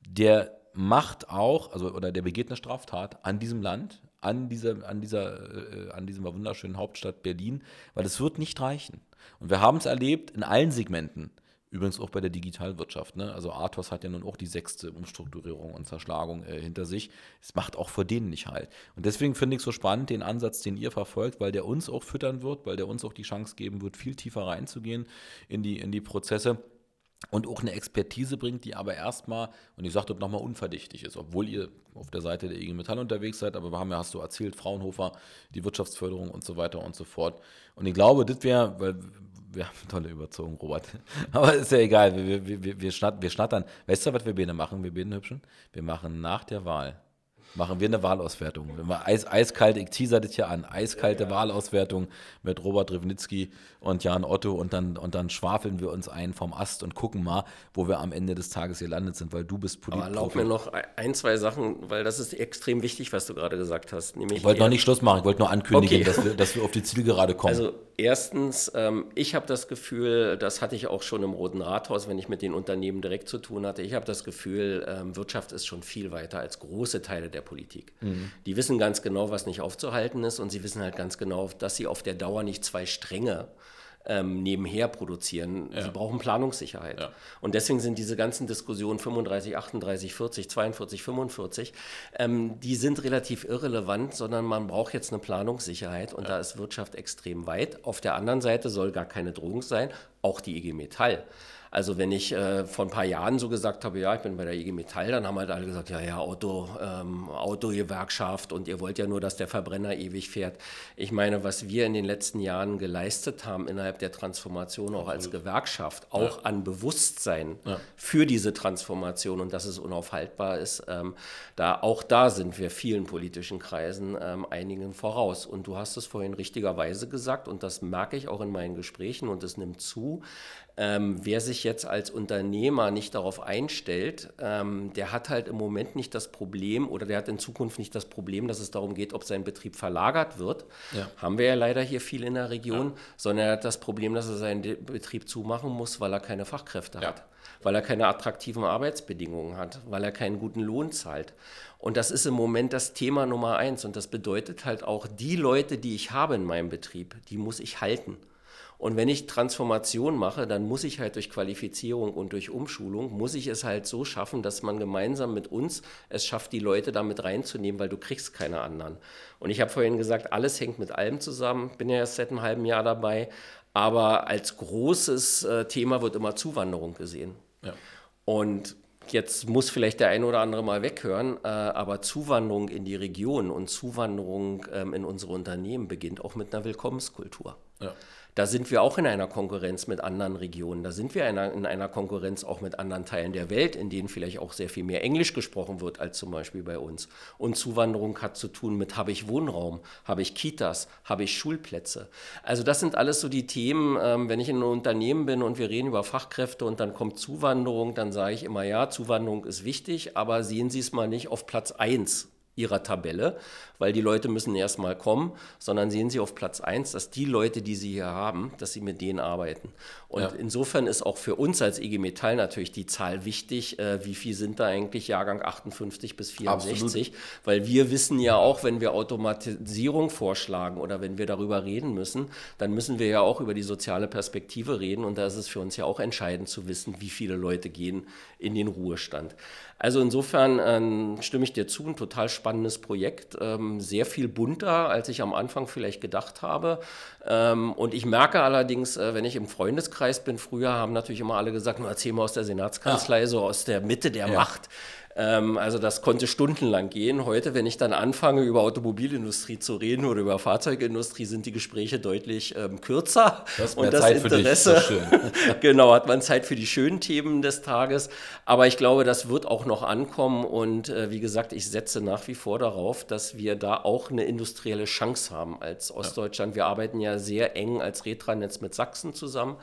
Der macht auch, also oder der begeht eine Straftat an diesem Land, an dieser, an dieser, äh, an diesem wunderschönen Hauptstadt Berlin, weil es wird nicht reichen. Und wir haben es erlebt in allen Segmenten. Übrigens auch bei der Digitalwirtschaft. Ne? Also Athos hat ja nun auch die sechste Umstrukturierung und Zerschlagung äh, hinter sich. Es macht auch vor denen nicht halt. Und deswegen finde ich so spannend, den Ansatz, den ihr verfolgt, weil der uns auch füttern wird, weil der uns auch die Chance geben wird, viel tiefer reinzugehen in die, in die Prozesse und auch eine Expertise bringt, die aber erstmal, und ich das nochmal, unverdächtig ist, obwohl ihr auf der Seite der IG Metall unterwegs seid, aber wir haben ja, hast du erzählt, Fraunhofer, die Wirtschaftsförderung und so weiter und so fort. Und ich glaube, das wäre, weil wir haben [LAUGHS] tolle überzogen, Robert. [LAUGHS] Aber ist ja egal, wir, wir, wir, wir, schnattern, wir schnattern. Weißt du, was wir Bene machen, wir Bene Hübschen? Wir machen nach der Wahl machen wir eine Wahlauswertung. Wenn wir eis, eiskalt, ich teaser das hier an, eiskalte ja, ja. Wahlauswertung mit Robert Rivnitzky und Jan Otto und dann, und dann schwafeln wir uns ein vom Ast und gucken mal, wo wir am Ende des Tages gelandet sind, weil du bist Politiker. Aber erlaub mir noch ein, zwei Sachen, weil das ist extrem wichtig, was du gerade gesagt hast. Nämlich ich wollte noch nicht Schluss machen, ich wollte nur ankündigen, okay. dass, wir, dass wir auf die Zielgerade kommen. Also erstens, ähm, ich habe das Gefühl, das hatte ich auch schon im Roten Rathaus, wenn ich mit den Unternehmen direkt zu tun hatte, ich habe das Gefühl, ähm, Wirtschaft ist schon viel weiter als große Teile der Politik. Mhm. Die wissen ganz genau, was nicht aufzuhalten ist und sie wissen halt ganz genau, dass sie auf der Dauer nicht zwei Stränge ähm, nebenher produzieren. Ja. Sie brauchen Planungssicherheit. Ja. Und deswegen sind diese ganzen Diskussionen 35, 38, 40, 42, 45, ähm, die sind relativ irrelevant, sondern man braucht jetzt eine Planungssicherheit und ja. da ist Wirtschaft extrem weit. Auf der anderen Seite soll gar keine Drohung sein, auch die IG Metall. Also wenn ich äh, vor ein paar Jahren so gesagt habe, ja, ich bin bei der IG Metall, dann haben halt alle gesagt, ja, ja, Auto, ähm, Autogewerkschaft und ihr wollt ja nur, dass der Verbrenner ewig fährt. Ich meine, was wir in den letzten Jahren geleistet haben innerhalb der Transformation, auch als Gewerkschaft, auch ja. an Bewusstsein ja. für diese Transformation und dass es unaufhaltbar ist, ähm, da auch da sind wir vielen politischen Kreisen ähm, einigen voraus. Und du hast es vorhin richtigerweise gesagt und das merke ich auch in meinen Gesprächen und es nimmt zu. Ähm, wer sich jetzt als Unternehmer nicht darauf einstellt, ähm, der hat halt im Moment nicht das Problem oder der hat in Zukunft nicht das Problem, dass es darum geht, ob sein Betrieb verlagert wird. Ja. Haben wir ja leider hier viel in der Region, ja. sondern er hat das Problem, dass er seinen Betrieb zumachen muss, weil er keine Fachkräfte ja. hat, weil er keine attraktiven Arbeitsbedingungen hat, weil er keinen guten Lohn zahlt. Und das ist im Moment das Thema Nummer eins. Und das bedeutet halt auch, die Leute, die ich habe in meinem Betrieb, die muss ich halten. Und wenn ich Transformation mache, dann muss ich halt durch Qualifizierung und durch Umschulung, muss ich es halt so schaffen, dass man gemeinsam mit uns es schafft, die Leute damit reinzunehmen, weil du kriegst keine anderen. Und ich habe vorhin gesagt, alles hängt mit allem zusammen. Bin ja erst seit einem halben Jahr dabei. Aber als großes äh, Thema wird immer Zuwanderung gesehen. Ja. Und jetzt muss vielleicht der ein oder andere mal weghören, äh, aber Zuwanderung in die Region und Zuwanderung ähm, in unsere Unternehmen beginnt auch mit einer Willkommenskultur. Da sind wir auch in einer Konkurrenz mit anderen Regionen. Da sind wir in einer, in einer, Konkurrenz auch mit anderen Teilen der Welt, in denen vielleicht auch sehr viel mehr Englisch gesprochen wird als zum Beispiel bei uns. Und Zuwanderung hat zu tun mit, habe ich Wohnraum, habe ich Kitas, habe ich Schulplätze. Also das sind alles so die Themen, ähm, wenn ich in einem Unternehmen bin und wir reden über Fachkräfte und dann kommt Zuwanderung, dann sage ich immer, ja, Zuwanderung ist wichtig, aber sehen Sie es mal nicht auf Platz 1 ihrer Tabelle, weil die Leute müssen erstmal kommen, sondern sehen Sie auf Platz 1, dass die Leute, die Sie hier haben, dass Sie mit denen arbeiten. Und ja. insofern ist auch für uns als IG Metall natürlich die Zahl wichtig, äh, wie viel sind da eigentlich Jahrgang 58 bis 64, Absolut. weil wir wissen ja auch, wenn wir Automatisierung vorschlagen oder wenn wir darüber reden müssen, dann müssen wir ja auch über die soziale Perspektive reden und da ist es für uns ja auch entscheidend zu wissen, wie viele Leute gehen in den Ruhestand. Also insofern ähm, stimme ich dir zu, ein total spannendes Projekt, ähm, sehr viel bunter, als ich am Anfang vielleicht gedacht habe. Ähm, und ich merke allerdings, äh, wenn ich im Freundeskreis bin, früher haben natürlich immer alle gesagt, nur erzähl mal aus der Senatskanzlei, ja. so aus der Mitte der ja. Macht. Ähm, also das konnte stundenlang gehen. Heute, wenn ich dann anfange, über Automobilindustrie zu reden oder über Fahrzeugindustrie, sind die Gespräche deutlich ähm, kürzer. Das und das Zeit Interesse, für dich. [LAUGHS] genau, hat man Zeit für die schönen Themen des Tages. Aber ich glaube, das wird auch noch ankommen. Und äh, wie gesagt, ich setze nach wie vor darauf, dass wir da auch eine industrielle Chance haben als Ostdeutschland. Ja. Wir arbeiten ja sehr eng als Retranetz mit Sachsen zusammen.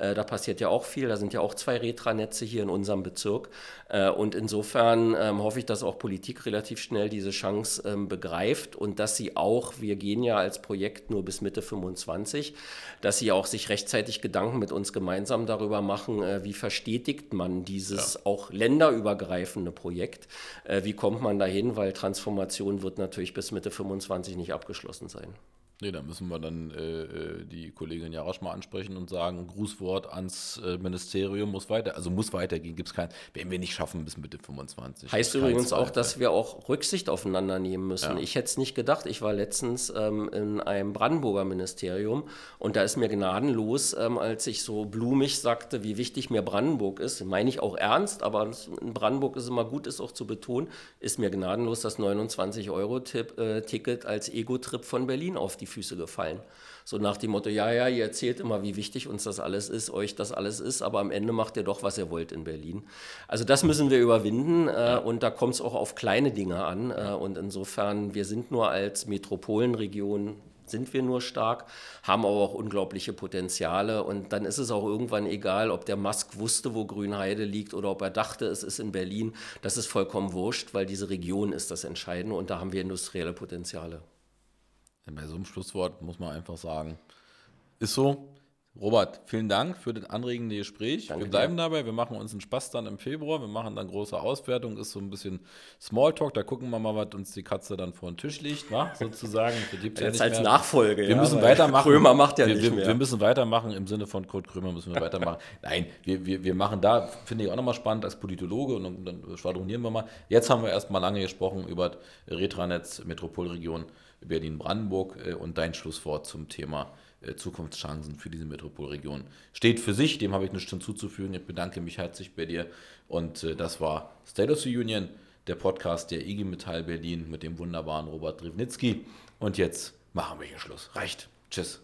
Äh, da passiert ja auch viel. Da sind ja auch zwei Retranetze hier in unserem Bezirk. Äh, und insofern ähm, hoffe ich, dass auch Politik relativ schnell diese Chance ähm, begreift und dass sie auch, wir gehen ja als Projekt nur bis Mitte 25, dass sie auch sich rechtzeitig Gedanken mit uns gemeinsam darüber machen, äh, wie verstetigt man dieses ja. auch länderübergreifende Projekt. Äh, wie kommt man dahin, weil Transformation wird natürlich bis Mitte 25 nicht abgeschlossen sein. Nee, da müssen wir dann äh, äh, die Kollegin Jarasch mal ansprechen und sagen, Grußwort ans äh, Ministerium muss weiter, also muss weitergehen, gibt es kein, werden wir nicht schaffen bis Mitte 25. Heißt übrigens auch, dass wir auch Rücksicht aufeinander nehmen müssen. Ja. Ich hätte es nicht gedacht, ich war letztens ähm, in einem Brandenburger Ministerium und da ist mir gnadenlos, ähm, als ich so blumig sagte, wie wichtig mir Brandenburg ist, meine ich auch ernst, aber in Brandenburg ist immer gut, ist auch zu betonen, ist mir gnadenlos das 29-Euro-Ticket äh, als Ego-Trip von Berlin auf die Füße gefallen. So nach dem Motto, ja, ja, ihr erzählt immer, wie wichtig uns das alles ist, euch das alles ist, aber am Ende macht ihr doch, was ihr wollt in Berlin. Also das müssen wir überwinden äh, und da kommt es auch auf kleine Dinge an. Äh, und insofern, wir sind nur als Metropolenregion sind wir nur stark, haben aber auch unglaubliche Potenziale. Und dann ist es auch irgendwann egal, ob der Musk wusste, wo Grünheide liegt oder ob er dachte, es ist in Berlin. Das ist vollkommen wurscht, weil diese Region ist das Entscheidende und da haben wir industrielle Potenziale. Bei so einem Schlusswort muss man einfach sagen, ist so. Robert, vielen Dank für das anregende Gespräch. Danke wir bleiben dir. dabei, wir machen uns einen Spaß dann im Februar. Wir machen dann große Auswertung, ist so ein bisschen Smalltalk. Da gucken wir mal, was uns die Katze dann vor den Tisch legt, wa? sozusagen. Jetzt ja als mehr. Nachfolge. Wir ja, müssen weitermachen. Krömer macht ja wir, nicht wir, mehr. Wir müssen weitermachen im Sinne von Kurt Krömer müssen wir weitermachen. [LAUGHS] Nein, wir, wir, wir machen da, finde ich auch nochmal spannend als Politologe und dann schwadronieren wir mal. Jetzt haben wir erstmal lange gesprochen über Retranetz, Metropolregion. Berlin-Brandenburg äh, und dein Schlusswort zum Thema äh, Zukunftschancen für diese Metropolregion steht für sich. Dem habe ich nichts hinzuzufügen. Ich bedanke mich herzlich bei dir. Und äh, das war State of the Union, der Podcast der IG Metall Berlin mit dem wunderbaren Robert Drivnitzky. Und jetzt machen wir hier Schluss. Reicht. Tschüss.